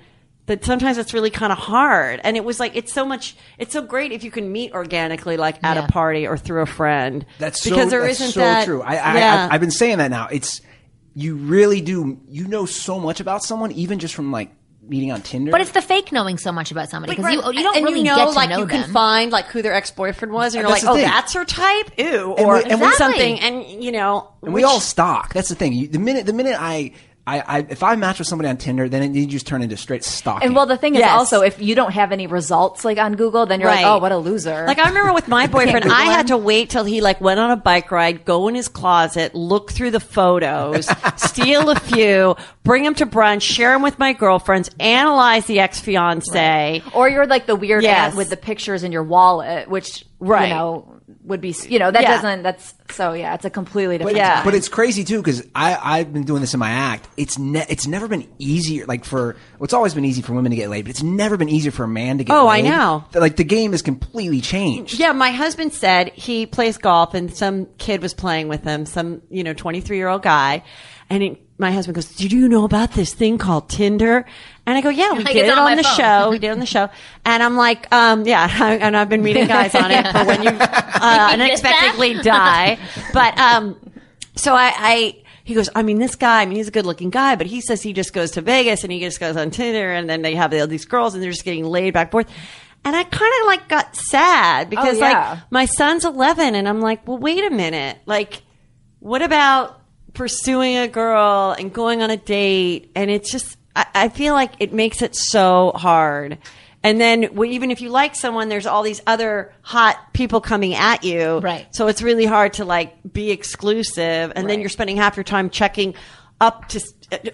That sometimes it's really kind of hard, and it was like it's so much. It's so great if you can meet organically, like at Yeah. a party or through a friend. That's so, because there that's not so that. true. I, I, yeah. I, I've been saying that now. It's you really do. You know so much about someone, even just from like meeting on Tinder. But it's the fake knowing so much about somebody because Like, you, right. you don't and really you know, get to like know you them. can find like who their ex boyfriend was, and you're That's like, oh, that's her type, ew, And or we- and or we- something, and you know, and we all stalk. That's the thing. You, the minute the minute I. I, I, if I match with somebody on Tinder, then it, you just turn into straight stalking. And well, the thing is Yes. also if you don't have any results like on Google, then you're Right. like, oh, what a loser. Like I remember with my boyfriend, I had to wait till he like went on a bike ride, go in his closet, look through the photos, steal a few, bring them to brunch, share them with my girlfriends, analyze the ex fiance. or you're like the weird Yes. aunt with the pictures in your wallet, which Right. you know would be you know that Yeah. doesn't that's So yeah, it's a completely different. yeah. time. But it's crazy too because I I've been doing this in my act. It's ne- it's never been easier. Like for well, it's always been easy for women to get laid, but it's never been easier for a man to get. Oh, I know. Like the game has completely changed. Yeah, my husband said he plays golf and some kid was playing with him, some, you know, 23 year old guy. And he, my husband goes, did you know about this thing called Tinder? And I go, yeah, we Like, did it on on the phone. show. We did it on the show. And I'm like, um, yeah, and I've been meeting guys on it for when you, uh, unexpectedly die. But, um, so I, I, he goes, I mean, this guy, I mean, he's a good looking guy, but he says he just goes to Vegas and he just goes on Tinder and then they have all these girls and they're just getting laid back and forth. And I kind of like got sad because Oh, yeah. like my son's 11 and I'm like, well, wait a minute. Like, what about pursuing a girl and going on a date? And it's just, I, I feel like it makes it so hard. And then well, even if you like someone, there's all these other hot people coming at you. Right. So it's really hard to like be exclusive. And then you're spending half your time checking up to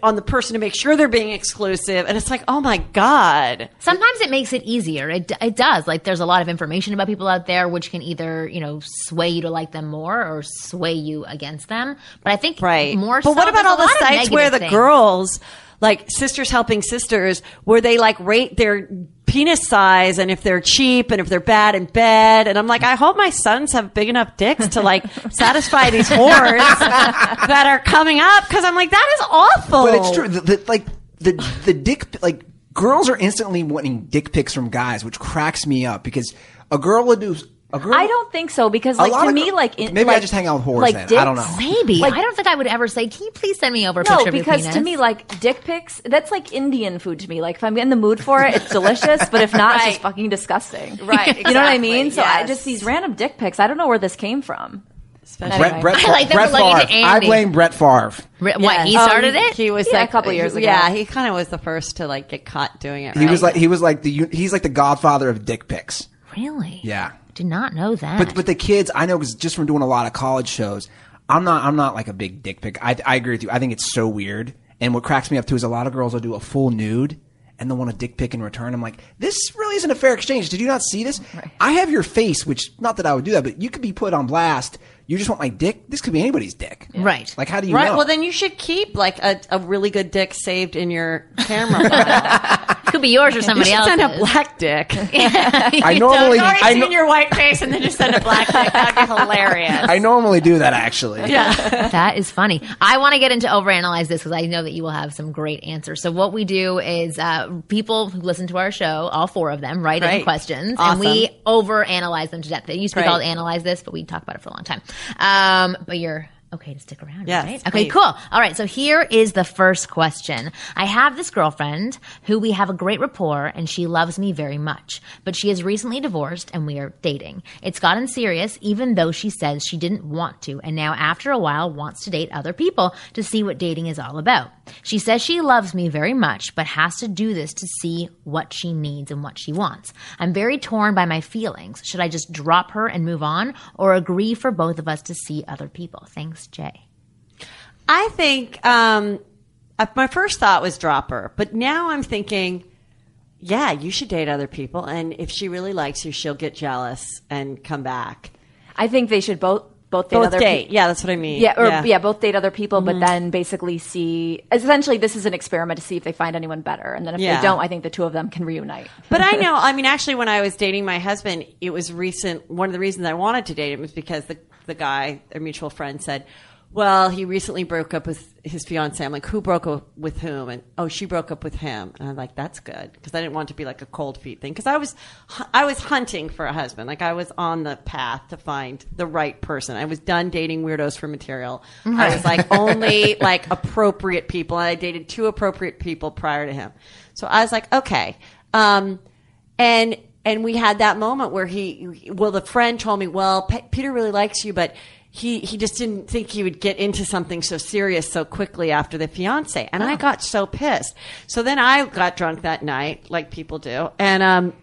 on the person to make sure they're being exclusive. And it's like, oh my God. Sometimes it makes it easier. It, it does. Like there's a lot of information about people out there, which can either you know sway you to like them more or sway you against them. But I think Right. more. But so, what about all the sites where the things. girls, like sisters helping sisters, where they like rate their penis size and if they're cheap and if they're bad in bed? And I'm like, I hope my sons have big enough dicks to like satisfy these whores that are coming up because I'm like, that is awful. But it's true. The, the, like the the dick like girls are instantly wanting dick pics from guys, which cracks me up because a girl would do a girl. I don't think so because like to me gir- like in, maybe I just hang out with whores like then. I don't know. Maybe Like- I don't think I would ever say, "Can you please send me over a No, picture of your because penis?" to me, like dick pics, that's like Indian food to me. Like if I'm in the mood for it, it's delicious. But if not, it's just fucking disgusting. Right, You know what I mean? So I just these random dick pics. I don't know where this came from. Especially- Brett, Brett, I like Brett Favre. I blame Brett Favre. Re- what he Oh, started he- it. He was Yeah, like a couple years ago. Yeah, he kind of was the first to like get caught doing it. He was like he was like the he's like the godfather of dick pics. really? Yeah. Did not know that. But but the kids, I know just from doing a lot of college shows, I'm not I'm not like a big dick pic. I I agree with you. I think it's so weird. And what cracks me up too is a lot of girls will do a full nude and they'll want a dick pic in return. I'm like, this really isn't a fair exchange. Did you not see this? I have your face, which not that I would do that, but you could be put on blast. You just want my dick. This could be anybody's dick. Right. Like, how do you Right. know? Well, then you should keep like a, a really good dick saved in your camera file. could be yours or somebody should else's. send a black dick. I normally I've already I, seen your white face, and then just send a black dick. That'd be hilarious. I normally do that actually. yeah. That is funny. I want to get into overanalyze this because I know that you will have some great answers. So what we do is uh, people who listen to our show, all four of them, write in questions, Awesome. and we overanalyze them to death. It used to be Great. called analyze this, but we talked about it for a long time. Um, but you're okay to stick around, Yes, right? Okay, please. cool. All right, so here is the first question. I have this girlfriend who we have a great rapport and she loves me very much, but she is recently divorced and we are dating. It's gotten serious even though she says she didn't want to and now after a while wants to date other people to see what dating is all about. She says she loves me very much but has to do this to see what she needs and what she wants. I'm very torn by my feelings. Should I just drop her and move on or agree for both of us to see other people? Thanks, Jay. I think um, uh, my first thought was drop her, but now I'm thinking, yeah, you should date other people, and if she really likes you, she'll get jealous and come back. I think they should both both date Both other date, peop- yeah, that's what I mean. Yeah, or yeah. both date other people, but mm-hmm. then basically see. Essentially, this is an experiment to see if they find anyone better, and then if Yeah. they don't, I think the two of them can reunite. But I know, I mean, actually, when I was dating my husband, it was recent. One of the reasons I wanted to date him was because the, the guy, a mutual friend, said, well, he recently broke up with his fiance. I'm like, who broke up with whom? And oh, she broke up with him. And I'm like, that's good because I didn't want to be like a cold feet thing because I was I was hunting for a husband. Like I was on the path to find the right person. I was done dating weirdos for material. I was like only like appropriate people, and I dated two appropriate people prior to him. So I was like, okay. Um, and and we had that moment where he well the friend told me well Pe- peter really likes you but he he just didn't think he would get into something so serious so quickly after the fiance and i got so pissed so then i got drunk that night like people do and um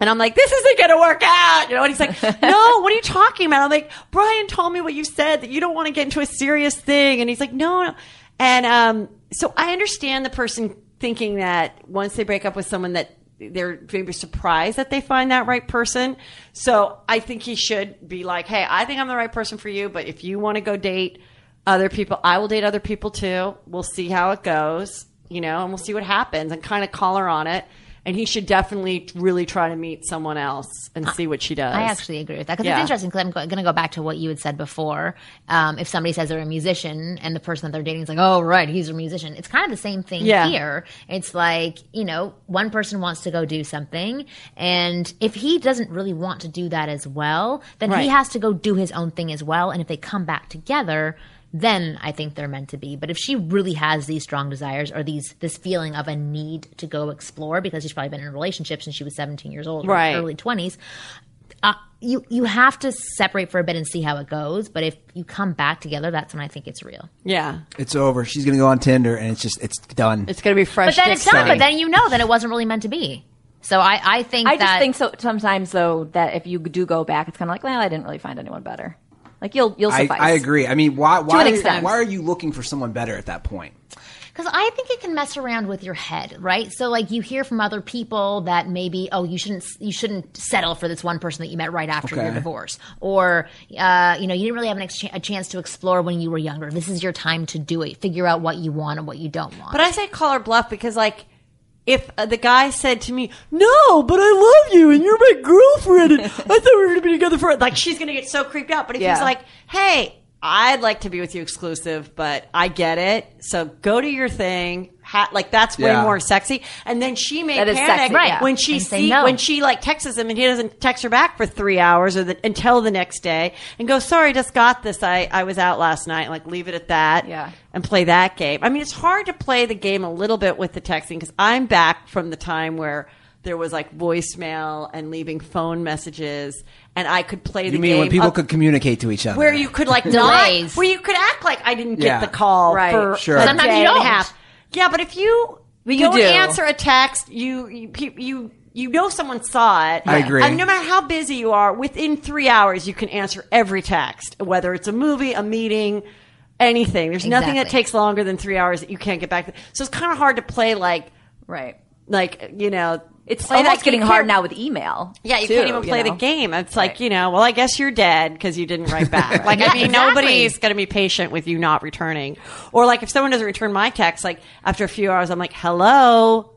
and I'm like, this isn't going to work out. You know, and he's like, no, what are you talking about? I'm like, Brian told me what you said that you don't want to get into a serious thing. And he's like, no, no. And, um, so I understand the person thinking that once they break up with someone that they're maybe surprised that they find that right person. So I think he should be like, "Hey, I think I'm the right person for you, but if you want to go date other people, I will date other people too. We'll see how it goes, you know, and we'll see what happens and kind of call her on it." And he should definitely really try to meet someone else and see what she does. I actually agree with that because Yeah. it's interesting. Because I'm going to go back to what you had said before. Um, if somebody says they're a musician and the person that they're dating is like, "Oh, right, he's a musician," it's kind of the same thing Yeah. here. It's like you know, one person wants to go do something, and if he doesn't really want to do that as well, then Right. he has to go do his own thing as well. And if they come back together. Then I think they're meant to be. But if she really has these strong desires or these this feeling of a need to go explore because she's probably been in a relationship since she was 17 years old, Right. early 20s, uh, you you have to separate for a bit and see how it goes. But if you come back together, that's when I think it's real. yeah, It's over. She's gonna go on Tinder, and it's just it's done. it's going to be fresh. But then dick it's done. But then you know that it wasn't really meant to be. So I I think I that just think so. Sometimes though, that if you do go back, it's kind of like, well, I didn't really find anyone better. Like you'll you'll I, suffice. I agree. I mean, why why are, extent. why are you looking for someone better at that point? Because I think it can mess around with your head, right? So like you hear from other people that maybe oh you shouldn't you shouldn't settle for this one person that you met right after your divorce, or uh, you know you didn't really have an ex- a chance to explore when you were younger. This is your time to do it. Figure out what you want and what you don't want. But I say call her bluff because, like, if uh, the guy said to me, "No, but I love you and you're my girlfriend," and I thought we were going to be together for like, she's going to get so creeped out. But if he's like, "Hey, I'd like to be with you exclusive, but I get it, so go to your thing." Ha- like that's way Yeah. more sexy, and then she may That is panic sexy, yeah. when she And say see no. when she like texts him and he doesn't text her back for three hours or the, until the next day, and go, "Sorry, just got this. I I was out last night." Like leave it at that Yeah. and play that game. I mean, it's hard to play the game a little bit with the texting because I'm back from the time where there was like voicemail and leaving phone messages, and I could play the You mean game when people up- could communicate to each other? where you could like not, Delays. where you could act like I didn't get Yeah. the call Right. for Sure. a Sometimes day you and a don't. half. Yeah, but if you you don't do. answer a text, you you pe- you. You know someone saw it. I agree. And no matter how busy you are, within three hours you can answer every text, whether it's a movie, a meeting, anything. There's nothing that Exactly. takes longer than three hours that you can't get back. to. So it's kind of hard to play like right. like you know It's play that almost getting hard now with email. Yeah, you too, can't even play know? the game. It's like Right. you know, well, I guess you're dead because you didn't write back. Like Yeah, I mean, exactly. nobody's going to be patient with you not returning. Or like if someone doesn't return my text, like after a few hours, I'm like, hello.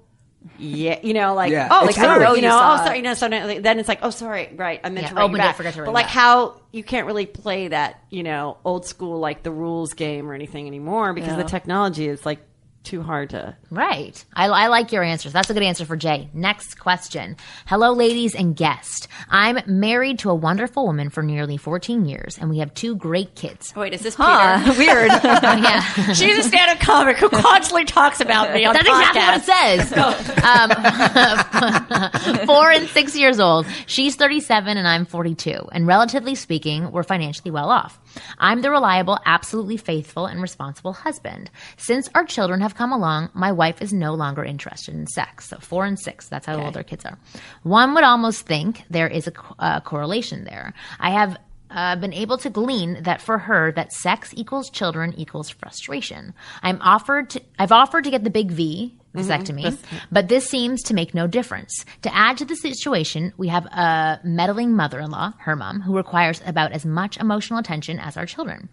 Yeah, you know, like Yeah, oh, like, oh, rude. you You know, oh, sorry, you know, so then then it's like, oh, sorry, right, I meant Yeah, to write oh, you opened it, back. forgot to write but like back. how you can't really play that, you know, old school like the rules game or anything anymore because Yeah. the technology is like too hard to. Right. I, I like your answers. That's a good answer for Jay. Next question. Hello, ladies and guest. I'm married to a wonderful woman for nearly 14 years, and we have two great kids. Wait, is this Huh, weird. yeah. She's a stand-up comic who constantly talks about me on That's exactly what it says. um, four and six years old. She's 37 and I'm 42. And relatively speaking, we're financially well off. I'm the reliable, absolutely faithful, and responsible husband. Since our children have come along, my wife is no longer interested in sex. So four and six, that's how old their kids are. One would almost think there is a uh, correlation there. I have uh, been able to glean that for her that sex equals children equals frustration. I'm offered to, I've offered to get the big V Mm-hmm. vasectomy, but this seems to make no difference. To add to the situation, we have a meddling mother-in-law, her mom, who requires about as much emotional attention as our children.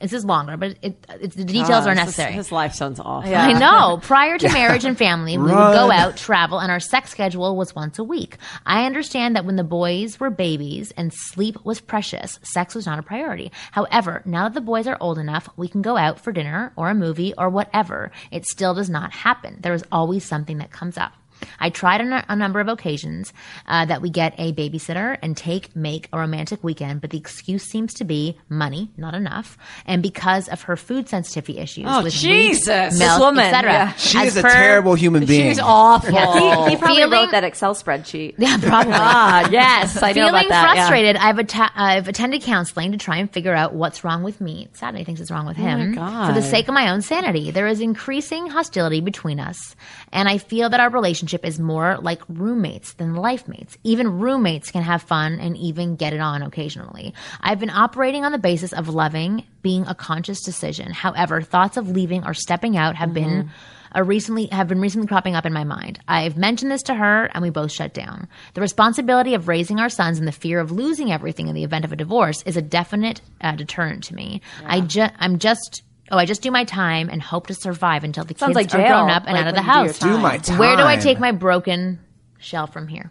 This is longer, but it, it, the details ah, are necessary. His, life sounds awful. Yeah. I know. Prior to marriage and family, we would go out, travel, and our sex schedule was once a week. I understand that when the boys were babies and sleep was precious, sex was not a priority. However, now that the boys are old enough, we can go out for dinner or a movie or whatever. It still does not happen. There is always something that comes up. I tried on a, a number of occasions uh, that we get a babysitter and take make a romantic weekend, but the excuse seems to be money, not enough, and because of her food sensitivity issues Oh, with Jesus. wheat, This milk, woman, etc. yeah. She As is a per- terrible human being. She's awful. he, he probably Feeling- wrote that Excel spreadsheet. Yeah, probably. ah, yes, I know Feeling about that. yeah. frustrated, I've, atta- I've attended counseling to try and figure out what's wrong with me. Sadly, he thinks it's wrong with him. God. For the sake of my own sanity, there is increasing hostility between us, and I feel that our relationship is more like roommates than life mates. Even roommates can have fun and even get it on occasionally. I've been operating on the basis of loving being a conscious decision. However, thoughts of leaving or stepping out have been are recently have been recently cropping up in my mind. I've mentioned this to her, and we both shut down. The responsibility of raising our sons and the fear of losing everything in the event of a divorce is a definite uh, deterrent to me. I ju- I'm just. Oh, I just do my time and hope to survive until the Sounds kids like are grown up and like out of the when do house. Do my time. Where do I take my broken shell from here?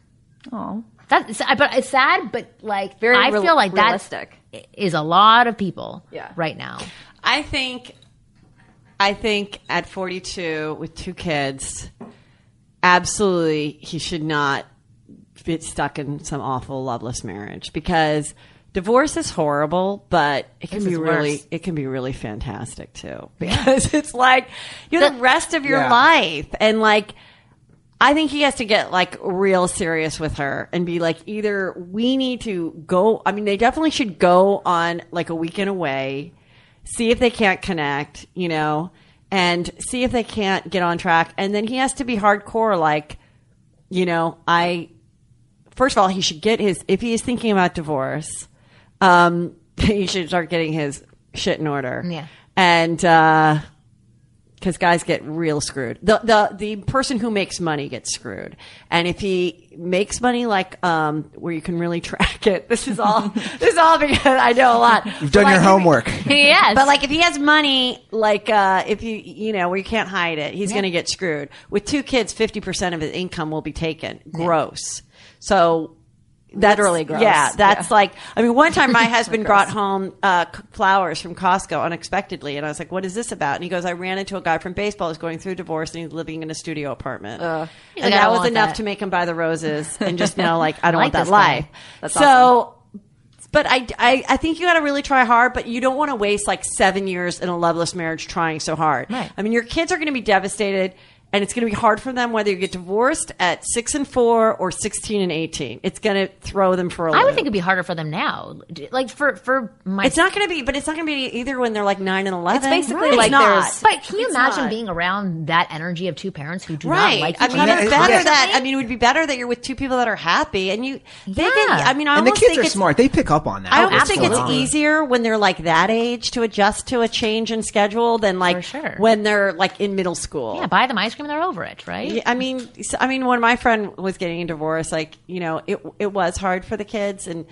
Oh, That's but it's sad, but like Very I real- feel like realistic. that is a lot of people Yeah. right now. I think, I think at 42 with two kids, absolutely he should not get stuck in some awful loveless marriage because divorce is horrible, but it can This be really, worse. it can be really fantastic too because it's like you're the, rest of your Yeah. life and like. I think he has to get like real serious with her and be like, either we need to go. I mean, they definitely should go on like a weekend away, see if they can't connect, you know, and see if they can't get on track. And then he has to be hardcore, like, you know, I, first of all, he should get his, if he is thinking about divorce, um, he should start getting his shit in order. Yeah. And, uh, because guys get real screwed. The the the person who makes money gets screwed, and if he makes money like um where you can really track it, this is all this is all because I know a lot. You've done But your like, if- homework. yes, But like if he has money, like uh if you you know where you can't hide it, he's going to get screwed. With two kids, fifty percent of his income will be taken gross. So. That's Literally gross. Yeah, that's Yeah. like. I mean, one time my husband brought home uh, flowers from Costco unexpectedly, and I was like, "What is this about?" And he goes, "I ran into a guy from baseball who's going through divorce, and he's living in a studio apartment." He's and like, that was enough that. to make him buy the roses, and just know, like, I don't I want that life. That's so, but I, I, I think you got to really try hard, but you don't want to waste like seven years in a loveless marriage trying so hard. Right. I mean, your kids are going to be devastated. And it's going to be hard for them whether you get divorced at six and four or sixteen and eighteen. It's going to throw them for a I would loop. think it'd be harder for them now. Like for for my. It's not going to be, but it's not going to be either when they're like nine and eleven. It's basically It's like not. But can you It's imagine not. being around that energy of two parents who do Right. not like I each mean, other? it's Yeah, better yeah. that. I mean, it would be better that you're with two people that are happy and you. They Yeah. can, I mean, I And the kids think are smart. They pick up on that. I almost think it's easier when they're like that age to adjust to a change in schedule than like sure. when they're like in middle school. yeah, buy them ice cream and they're over it, right? Yeah, I mean, I mean, when my friend was getting a divorce, like you know, it it was hard for the kids, and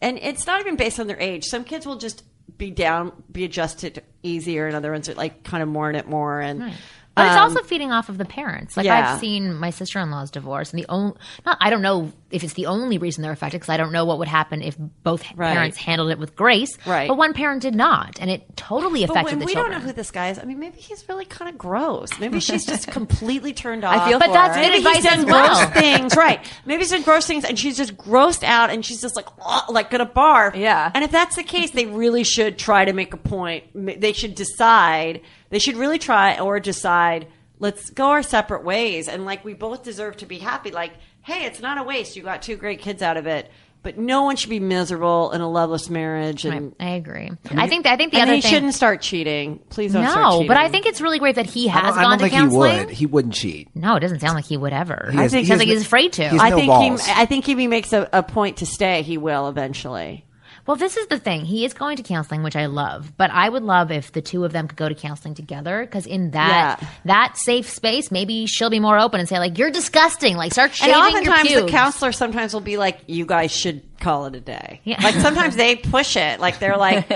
and it's not even based on their age. Some kids will just be down, be adjusted easier, and other ones are like kind of mourn it more. And But it's um, also feeding off of the parents. Like yeah. I've seen my sister in law's divorce, and the only not I don't know if it's the only reason they're affected because I don't know what would happen if both Right. parents handled it with grace. Right. But one parent did not, and it totally affected But when the we children. don't know who this guy is, I mean, maybe he's really kind of gross. Maybe she's just completely turned off. I feel But for that's good Maybe advice he's done as well. gross things, right? Maybe he's done gross things, and she's just grossed out, and she's just like, "Ugh," like gonna barf. Yeah. And if that's the case, they really should try to make a point. They should decide. They should really try or decide. Let's go our separate ways, and like we both deserve to be happy. Like, hey, it's not a waste. You got two great kids out of it. But no one should be miserable in a loveless marriage, and I agree. I think I think the and other he thing. shouldn't start cheating. Please don't start no, cheating. but I think it's really great that he I has don't, I gone don't to think counseling. he would. He wouldn't cheat. No, it doesn't sound like he would ever. He has- I think he sounds has like he's afraid to. he's I no think balls. he. I think if he makes a, a point to stay, he will eventually. Well, this is the thing. He is going to counseling, which I love. But I would love if the two of them could go to counseling together because in that Yeah. that safe space, maybe she'll be more open and say like, "You're disgusting." Like, start And shaving your oftentimes, pubes. the counselor sometimes will be like, "You guys should call it a day." Yeah. Like sometimes they push it. Like they're like,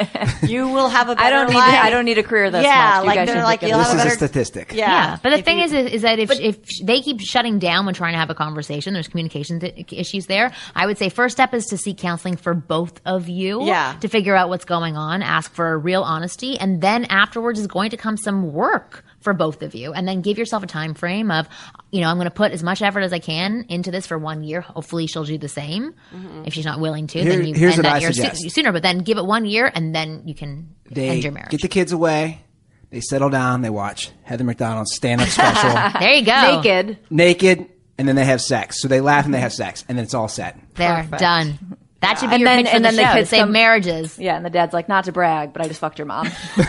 "You will have a better I don't need. life." I don't need a career this yeah, much. You like guys they're like, "You'll this. have This a is better." a statistic. Yeah. Yeah, but the If thing you- is, is, is that if if they keep shutting down when trying to have a conversation, there's communication th- issues there. I would say first step is to seek counseling for both of you. Yeah. to figure out what's going on, ask for real honesty, and then afterwards is going to come some work for both of you, and then give yourself a time frame of, you know, I'm going to put as much effort as I can into this for one year. Hopefully, she'll do the same. Mm-hmm. If she's not willing to, Here- then you here's end what that I year su- suggest. sooner. But then give it one year, and then you can They end your marriage. get the kids away. They settle down. They watch Heather McDonald's stand-up special, there you go. naked. naked, and then they have sex. So they laugh and they have sex, and then it's all set. There, Perfect. done. That should be And your then- and the then the show. kids Save come- marriages. Yeah, and the dad's like, not to brag, but I just fucked your mom. I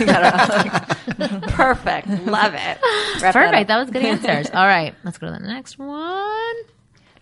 don't know. perfect. Love it. Wrap Perfect. up. That was good answers. All right, let's go to the next one.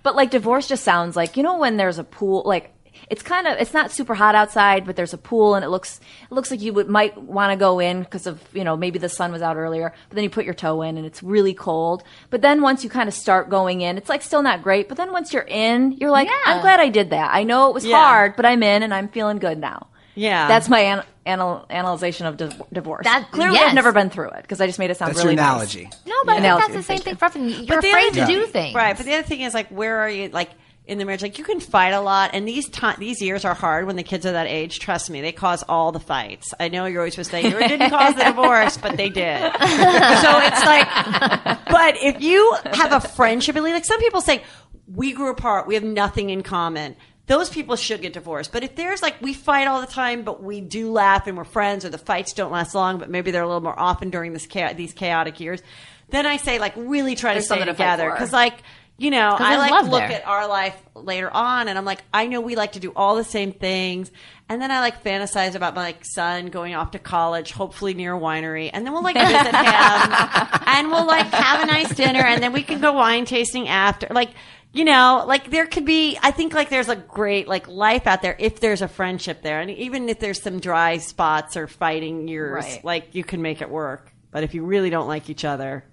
But like divorce just sounds like you know when there's a pool like it's kind of it's not super hot outside, but there's a pool and it looks it looks like you would might want to go in because of you know maybe the sun was out earlier, but then you put your toe in and it's really cold. But then once you kind of start going in, it's like still not great. But then once you're in, you're like, Yeah. I'm glad I did that. I know it was Yeah. hard, but I'm in and I'm feeling good now. Yeah. That's my an- anal- analyzation of di- divorce. That- Clearly, yes. I've never been through it because I just made it sound That's really your nice. analogy. No, but I think that's the same thing you. for everything. You're But the afraid other to thing- do things. Right, but the other thing is like, where are you? Like in the marriage, like you can fight a lot, and these ti these years are hard when the kids are that age. Trust me, they cause all the fights. I know you're always supposed to say it didn't cause the divorce, but they did. so it's like, but if you have a friendship, like some people say, we grew apart, we have nothing in common. Those people should get divorced. But if there's like we fight all the time, but we do laugh and we're friends, or the fights don't last long, but maybe they're a little more often during this cha- these chaotic years, then I say like really try There's to stay something to fight together because like you know I like look there. at our life later on, and I'm like I know we like to do all the same things, and then I like fantasize about my like son going off to college, hopefully near a winery, and then we'll like visit him, and we'll like have a nice dinner, and then we can go wine tasting after, like. You know, like there could be, I think like there's a great like life out there if there's a friendship there. And even if there's some dry spots or fighting years, Right. like you can make it work. But if you really don't like each other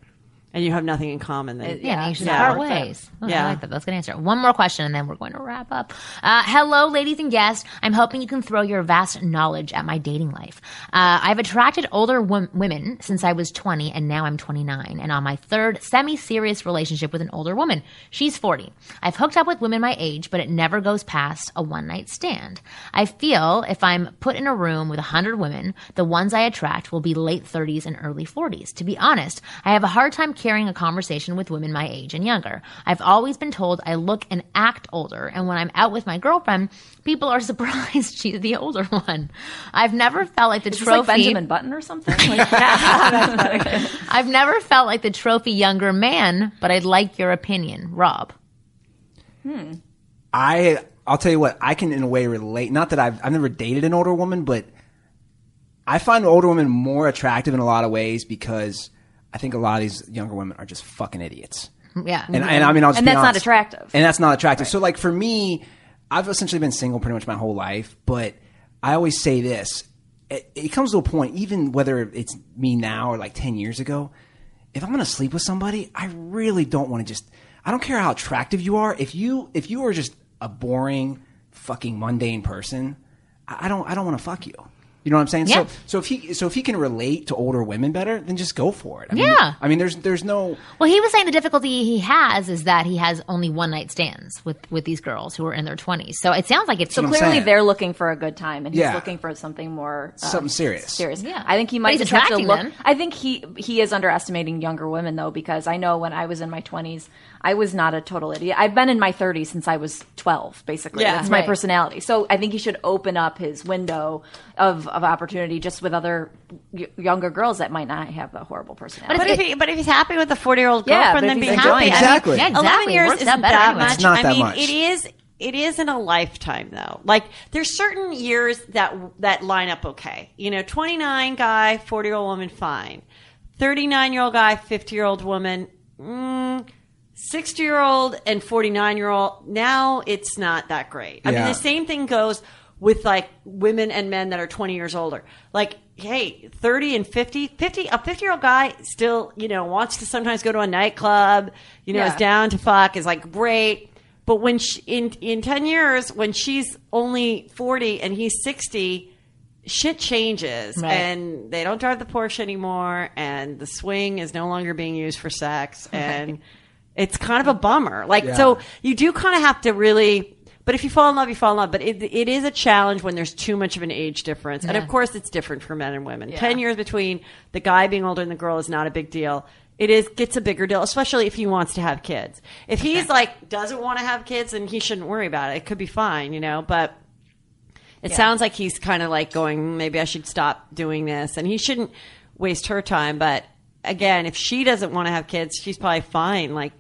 and you have nothing in common, then Yeah, Yeah, you should yeah. part ways. Oh, Yeah. I like that. That's a good answer. One more question, and then we're going to wrap up. Uh, hello, ladies and guests. I'm hoping you can throw your vast knowledge at my dating life. Uh, I've attracted older wom- women since I was 20, and now I'm 29, and on my third semi-serious relationship with an older woman. She's 40. I've hooked up with women my age, but it never goes past a one-night stand. I feel if I'm put in a room with 100 women, the ones I attract will be late 30s and early 40s. To be honest, I have a hard time carrying a conversation with women my age and younger. I've always been told I look and act older, and when I'm out with my girlfriend, people are surprised she's the older one. I've never felt like the Is this trophy. like Benjamin Button or something? Like, I've never felt like the trophy younger man, but I'd like your opinion, Rob. Hmm. I I'll tell you what I can in a way relate. Not that I've I've never dated an older woman, but I find older women more attractive in a lot of ways because I think a lot of these younger women are just fucking idiots. Mm, yeah. And, and I mean, I'll just And that's not attractive. And that's not attractive. So, like for me, I've essentially been single pretty much my whole life. But I always say this: it, it comes to a point, even whether it's me now or like ten years ago. If I'm going to sleep with somebody, I really don't want to just. I don't care how attractive you are. If you if you are just a boring, fucking mundane person, I, I don't I don't want to fuck you. You know what I'm saying? Yeah. So so if he so if he can relate to older women better, then just go for it. I mean, Yeah. I mean, there's there's no. Well, he was saying the difficulty he has is that he has only one night stands with with these girls who are in their twenties. So it sounds like it's so clearly they're looking for a good time, and he's Yeah. looking for something more uh, Something serious. Serious. Yeah. I think he might he's just have to attracting look. them. I think he he is underestimating younger women though, because I know when I was in my twenties, I was not a total idiot. I've been in my thirties since I was twelve, basically. Yeah. That's my Right. personality. So I think he should open up his window of of opportunity just with other y- younger girls that might not have a horrible personality. But if he, but if he's happy with a forty year old Yeah, girlfriend, then be happy. enjoying it. I mean, Exactly. Yeah, exactly. Eleven years isn't out better that much. It's not I that mean, much. it is. It is in a lifetime though. Like there's certain years that that line up okay. You know, 29 guy, 40 year old woman, fine. 39 year old guy, 50 year old woman, mm, 60 year old and 49 year old. Now it's not that great. I mean, the same thing goes with like women and men that are 20 years older. Like, hey, 30 and 50, 50, a 50 year old guy still, you know, wants to sometimes go to a nightclub, you know, Yeah. is down to fuck, is like great. But when she, in, in 10 years, when she's only 40 and he's 60, shit changes Right. and they don't drive the Porsche anymore and the swing is no longer being used for sex and it's kind of a bummer. Like Yeah. so you do kind of have to really but if you fall in love, you fall in love. But it, it is a challenge when there's too much of an age difference. And of course, it's different for men and women. Ten years between the guy being older and the girl is not a big deal. It is gets a bigger deal, especially if he wants to have kids. If he's like doesn't want to have kids, then he shouldn't worry about it. It could be fine, you know. But it sounds like he's kind of like going, maybe I should stop doing this, and he shouldn't waste her time. But again, if she doesn't want to have kids, she's probably fine, like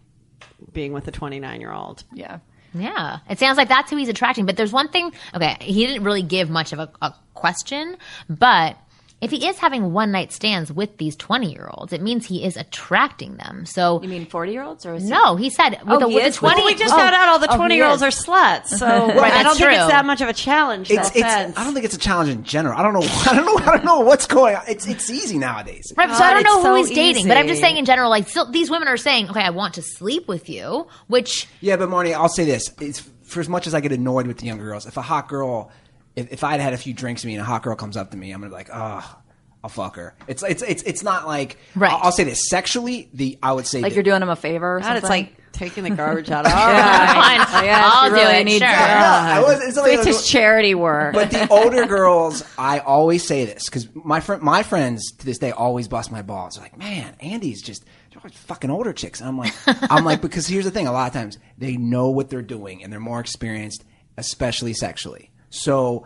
being with a 29 year old. yeah. Yeah, it sounds like that's who he's attracting. But there's one thing. Okay, he didn't really give much of a, a question, but if he is having one night stands with these 20 year olds, it means he is attracting them. So, You mean 40 year olds or is he- no, he said with, Oh, the, he with the is with- 20 Well, we just Oh. found out all the Oh, 20 year olds are sluts. So I don't think it's that much of a challenge. It's, it's. I don't think it's a challenge in general. I don't know. I don't know. I don't know what's going on. It's it's easy nowadays. Right, so I don't know who so he's dating, but I'm just saying in general, like still, these women are saying, okay, I want to sleep with you, which Yeah, but Marni, I'll say this: it's for as much as I get annoyed with the younger girls. If a hot girl, if, if I'd had a few drinks with me and a hot girl comes up to me, I'm gonna be like, oh, I'll fuck her. It's it's it's it's not like Right. I'll, I'll say this sexually. The I would say Like that- you're doing him a favor or God, something? it's like taking the garbage out. All fine, right. I'll do really it. need Sure. to- I was, it's only- It's just charity work. But the older girls, I always say this because my friend, my friends to this day always bust my balls. They're like, "Man, Andy's just they're always fucking older chicks." And I'm like, I'm like, because here's the thing: a lot of times they know what they're doing and they're more experienced, especially sexually. So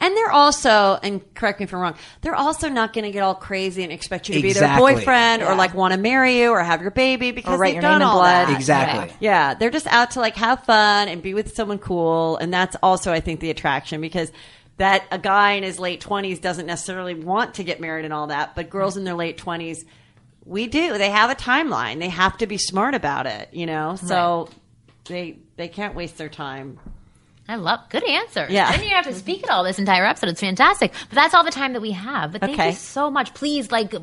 And they're also, and correct me if I'm wrong, they're also not going to get all crazy and expect you to be their Exactly. boyfriend or like want to marry you or have your baby because write they've your done name in all blood. that. Exactly. Yeah, they're just out to like have fun and be with someone cool, and that's also I think the attraction because that a guy in his late twenties doesn't necessarily want to get married and all that, but girls in their late twenties, we do. They have a timeline. They have to be smart about it, you know. So they they can't waste their time. I love good answers. Yeah. I didn't have to speak at all this entire episode. It's fantastic. But that's all the time that we have. But thank Okay. you so much. Please, like,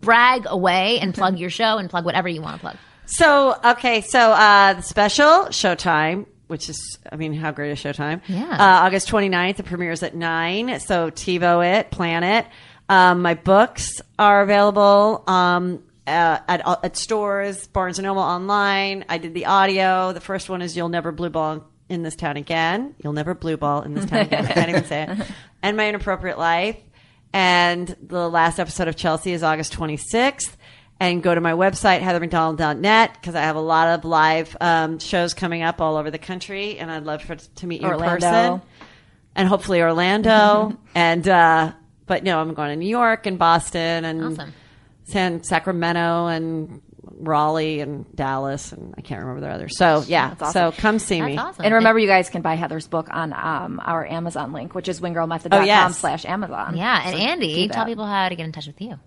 brag away and plug your show and plug whatever you want to plug. So okay, so uh, the special Showtime, which is, I mean, how great is Showtime? Yeah. Uh, August 29th, it premieres at nine. So TiVo it, plan it. Um, my books are available um, uh, at at stores, Barnes and Noble online. I did the audio. The first one is "You'll Never Blue Ball in This Town Again." You'll never blue ball in this town again. I can't even say it. And my inappropriate life. And the last episode of Chelsea is August 26th. And go to my website, heathermcdonald.net, because I have a lot of live um, shows coming up all over the country. And I'd love for, to meet you Orlando. in person. And hopefully Orlando. and, uh, but no, I'm going to New York and Boston and Awesome. San Sacramento and Raleigh and Dallas. And I can't remember the others. So yeah, awesome. so come see me. Awesome. And remember, you guys can buy Heather's book on um, our Amazon link, which is wingirlmethod.com Oh, yes. slash Amazon. Yeah. And So Andy, tell people how to get in touch with you.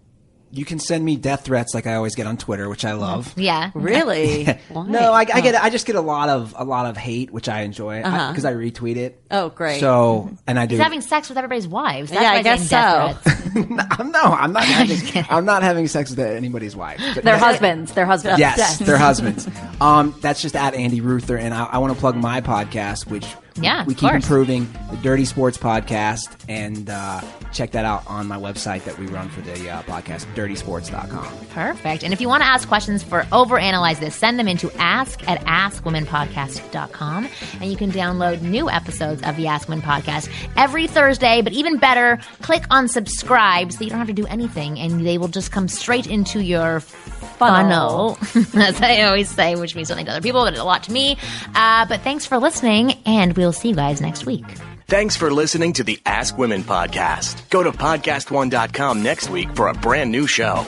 You can send me death threats like I always get on Twitter, which I love. Yeah. Really? Why? No, I, I get I just get a lot of a lot of hate, which I enjoy because I, retweet it. Oh, great. So and I do. He's having sex with everybody's wives. That's Yeah, why I guess so. I'm no, I'm not having I'm not having sex with anybody's wife. Their that- husbands. Their husbands. Yes, their husbands. Um, that's just at Andy Ruther, and I, I want to plug my podcast, which Yeah, we keep course. improving, the Dirty Sports Podcast, and uh, check that out on my website that we run for the uh, podcast, DirtySports.com. Perfect. And if you want to ask questions for Overanalyze This, send them into ask at askwomenpodcast.com. And you can download new episodes of the Ask Women podcast every Thursday. But even better, click on subscribe so you don't have to do anything and they will just come straight into your funnel. As I always say, which means something to other people, but a lot to me. Uh, but thanks for listening, and we'll see you guys next week. Thanks for listening to the Ask Women podcast. Go to podcastone.com next week for a brand new show.